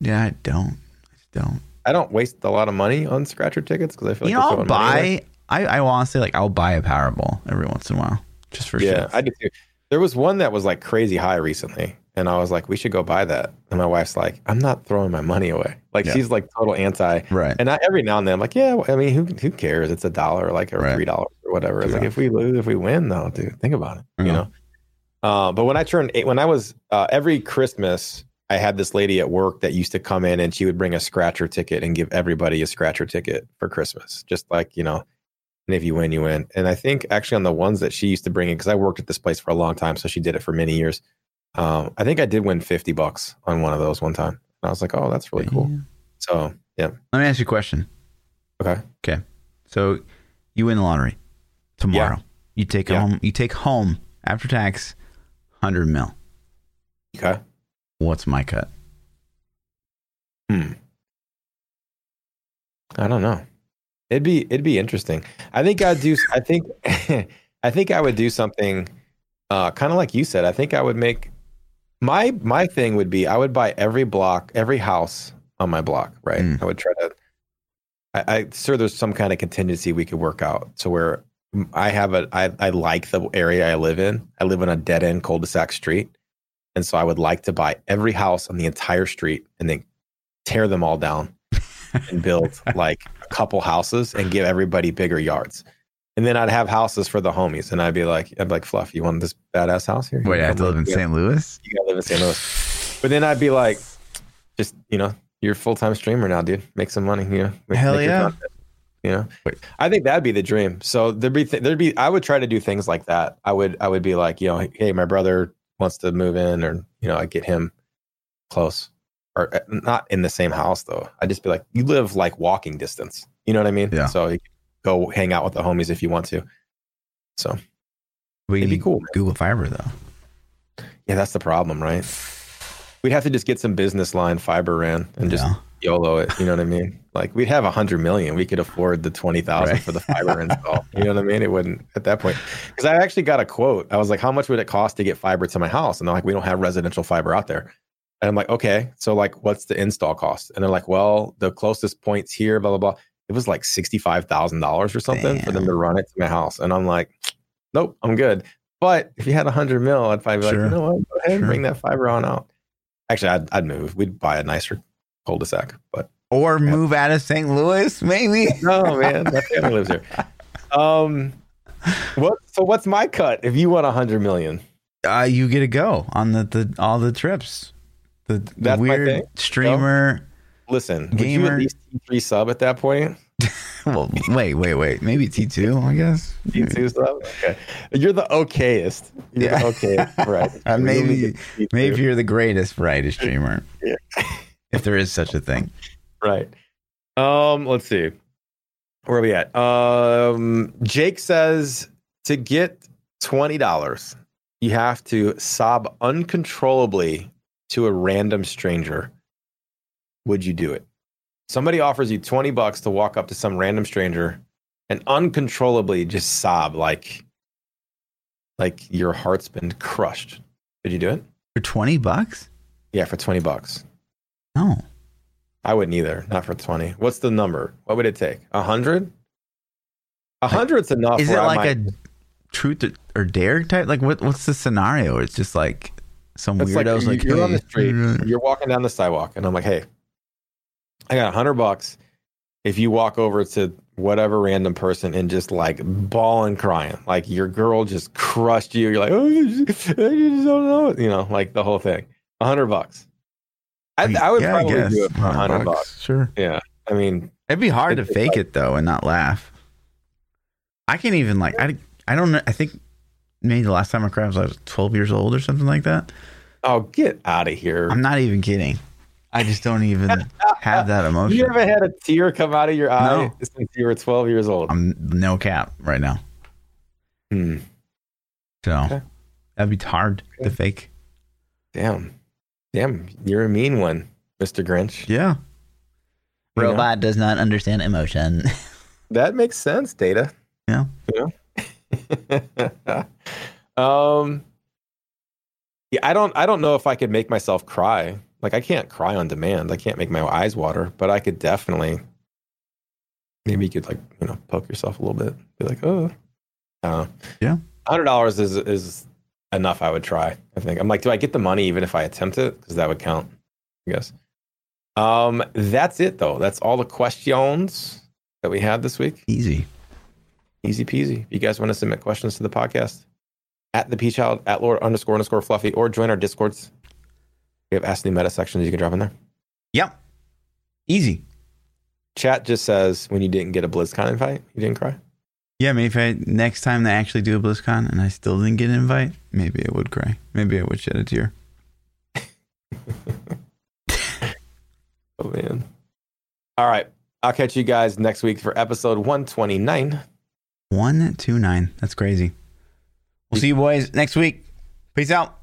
Yeah, I don't. I don't. I don't waste a lot of money on scratcher tickets because I feel like you know, I'll throwing money away. buy. I I honestly like I'll buy a Powerball every once in a while just for sure. Yeah. I do too. There was one that was like crazy high recently, and I was like, "We should go buy that." And my wife's like, "I'm not throwing my money away." Like Yeah. she's like total anti. right. And I, every now and then, I'm like, "Yeah, well, I mean, who who cares? It's a dollar, like or Right. three dollars or whatever." It's like if we lose, if we win, though, dude, think about it. You know. Uh, but when I turned eight, when I was uh, every Christmas, I had this lady at work that used to come in and she would bring a scratcher ticket and give everybody a scratcher ticket for Christmas, just like you know. And if you win, you win. And I think actually on the ones that she used to bring in, because I worked at this place for a long time, so she did it for many years. Um, I think I did win fifty bucks on one of those one time. And I was like, oh, that's really cool. Yeah. So yeah, Let me ask you a question. okay. Okay. So you win the lottery tomorrow. Yeah. You take Yeah. home. You take home after tax, hundred mil. Okay. What's my cut? Hmm. I don't know. It'd be it'd be interesting. I think I'd do. I think I think I would do something, uh, kind of like you said. I think I would make my my thing would be I would buy every block, every house on my block. Right. Mm. I would try to. I, I sure there's some kind of contingency we could work out to where I have a I, I like the area I live in. I live in a dead end cul-de-sac street. And so I would like to buy every house on the entire street and then tear them all down and build like a couple houses and give everybody bigger yards. And then I'd have houses for the homies. And I'd be like, I'd be like, Fluff, you want this badass house here? Wait, I have to live in St. Louis? You gotta live in St. Louis. But then I'd be like, just, you know, you're a full time streamer now, dude. Make some money, you know. Make, Hell make yeah. you know, Wait. I think that'd be the dream. So there'd be th- there'd be I would try to do things like that. I would I would be like, you know, hey, my brother wants to move in, or you know, I get him close, or uh, not in the same house though. I'd just be like, you live like walking distance. You know what I mean? Yeah. So you can go hang out with the homies if you want to. So We It'd be cool. Google Fiber though. yeah, that's the problem, right? We'd have to just get some business line fiber ran and just Yeah. YOLO it. You know what I mean? Like we'd have a hundred million. We could afford the twenty thousand Right. for the fiber install. You know what I mean? It wouldn't at that point. Because I actually got a quote. I was like, how much would it cost to get fiber to my house? And they're like, we don't have residential fiber out there. And I'm like, okay. So like what's the install cost? And they're like, well, the closest points here, blah, blah, blah. It was like sixty-five thousand dollars or something for them to run it to my house. And I'm like, nope, I'm good. But if you had a hundred mil, I'd probably be Sure. like, you know what? Go ahead and Sure. bring that fiber on out. Actually, I'd, I'd move. We'd buy a nicer cul-de-sac, but Or move out of St. Louis, maybe. no, man, my family lives here. Um, what? So what's my cut if you want a hundred million? Uh, you get to go on the, the all the trips. The, the That's weird streamer. Listen, would you Gamer. at least T3 sub at that point? Well, wait, wait, wait. Maybe T two, I guess. T2 sub. Okay, you're the okayest. You're Yeah. the okayest, right? Uh, maybe- T2. Maybe you're the greatest variety streamer. Yeah. if there is such a thing. Right. Um, let's see. Where are we at? Um, Jake says to get twenty dollars, you have to sob uncontrollably to a random stranger. Would you do it? Somebody offers you twenty bucks to walk up to some random stranger and uncontrollably just sob like like your heart's been crushed. Would you do it? For twenty bucks? Yeah, for twenty bucks. No. I wouldn't either. Not for twenty. What's the number? What would it take? A hundred? A hundred's enough. Is it like might- a truth or- or dare type? Like what? What's the scenario? It's just like some It's like weirdos like, you're on the street, you're walking down the sidewalk, and I'm like, hey, I got a hundred bucks. If you walk over to whatever random person and just like bawling, crying, like your girl just crushed you, you're like, oh, I just don't know, you know, like the whole thing. A hundred bucks. I, I would yeah, probably guess. do it for a hundred bucks. Sure. Yeah, I mean, It'd be hard to fake like- it though and not laugh. I can't even like I I don't know. I think maybe the last time I cried was I was 12 years old or something like that. oh, get out of here. I'm not even kidding. I just don't even have that emotion. You ever had a tear come out of your eye No. since you were 12 years old? I'm no cap right now. Hmm. So Okay. that'd be hard to fake. Damn. Damn. You're a mean one, Mr. Grinch. Yeah. You know? Robot does not understand emotion. That makes sense, Data. Yeah. You know? um Yeah, I don't I don't know if I could make myself cry. Like I can't cry on demand. I can't make my eyes water, but I could definitely maybe you could like, you know, poke yourself a little bit. Be like, oh. I. Yeah. hundred dollars is is enough I would try. I think. I'm like, do I get the money even if I attempt it? Because that would count, I guess. Um, that's it though. That's all the questions that we had this week. Easy. Easy peasy. If you guys want to submit questions to the podcast, at the P Child, at Lord underscore underscore fluffy, or join our discords. We have Ask the Meta sections you can drop in there. Yep. Easy. Chat just says when you didn't get a BlizzCon invite, you didn't cry. Yeah, maybe if I next time they actually do a BlizzCon and I still didn't get an invite, maybe I would cry. Maybe I would shed a tear. Oh man. All right. I'll catch you guys next week for episode 129. One two nine. That's crazy. We'll see you boys next week. Peace out.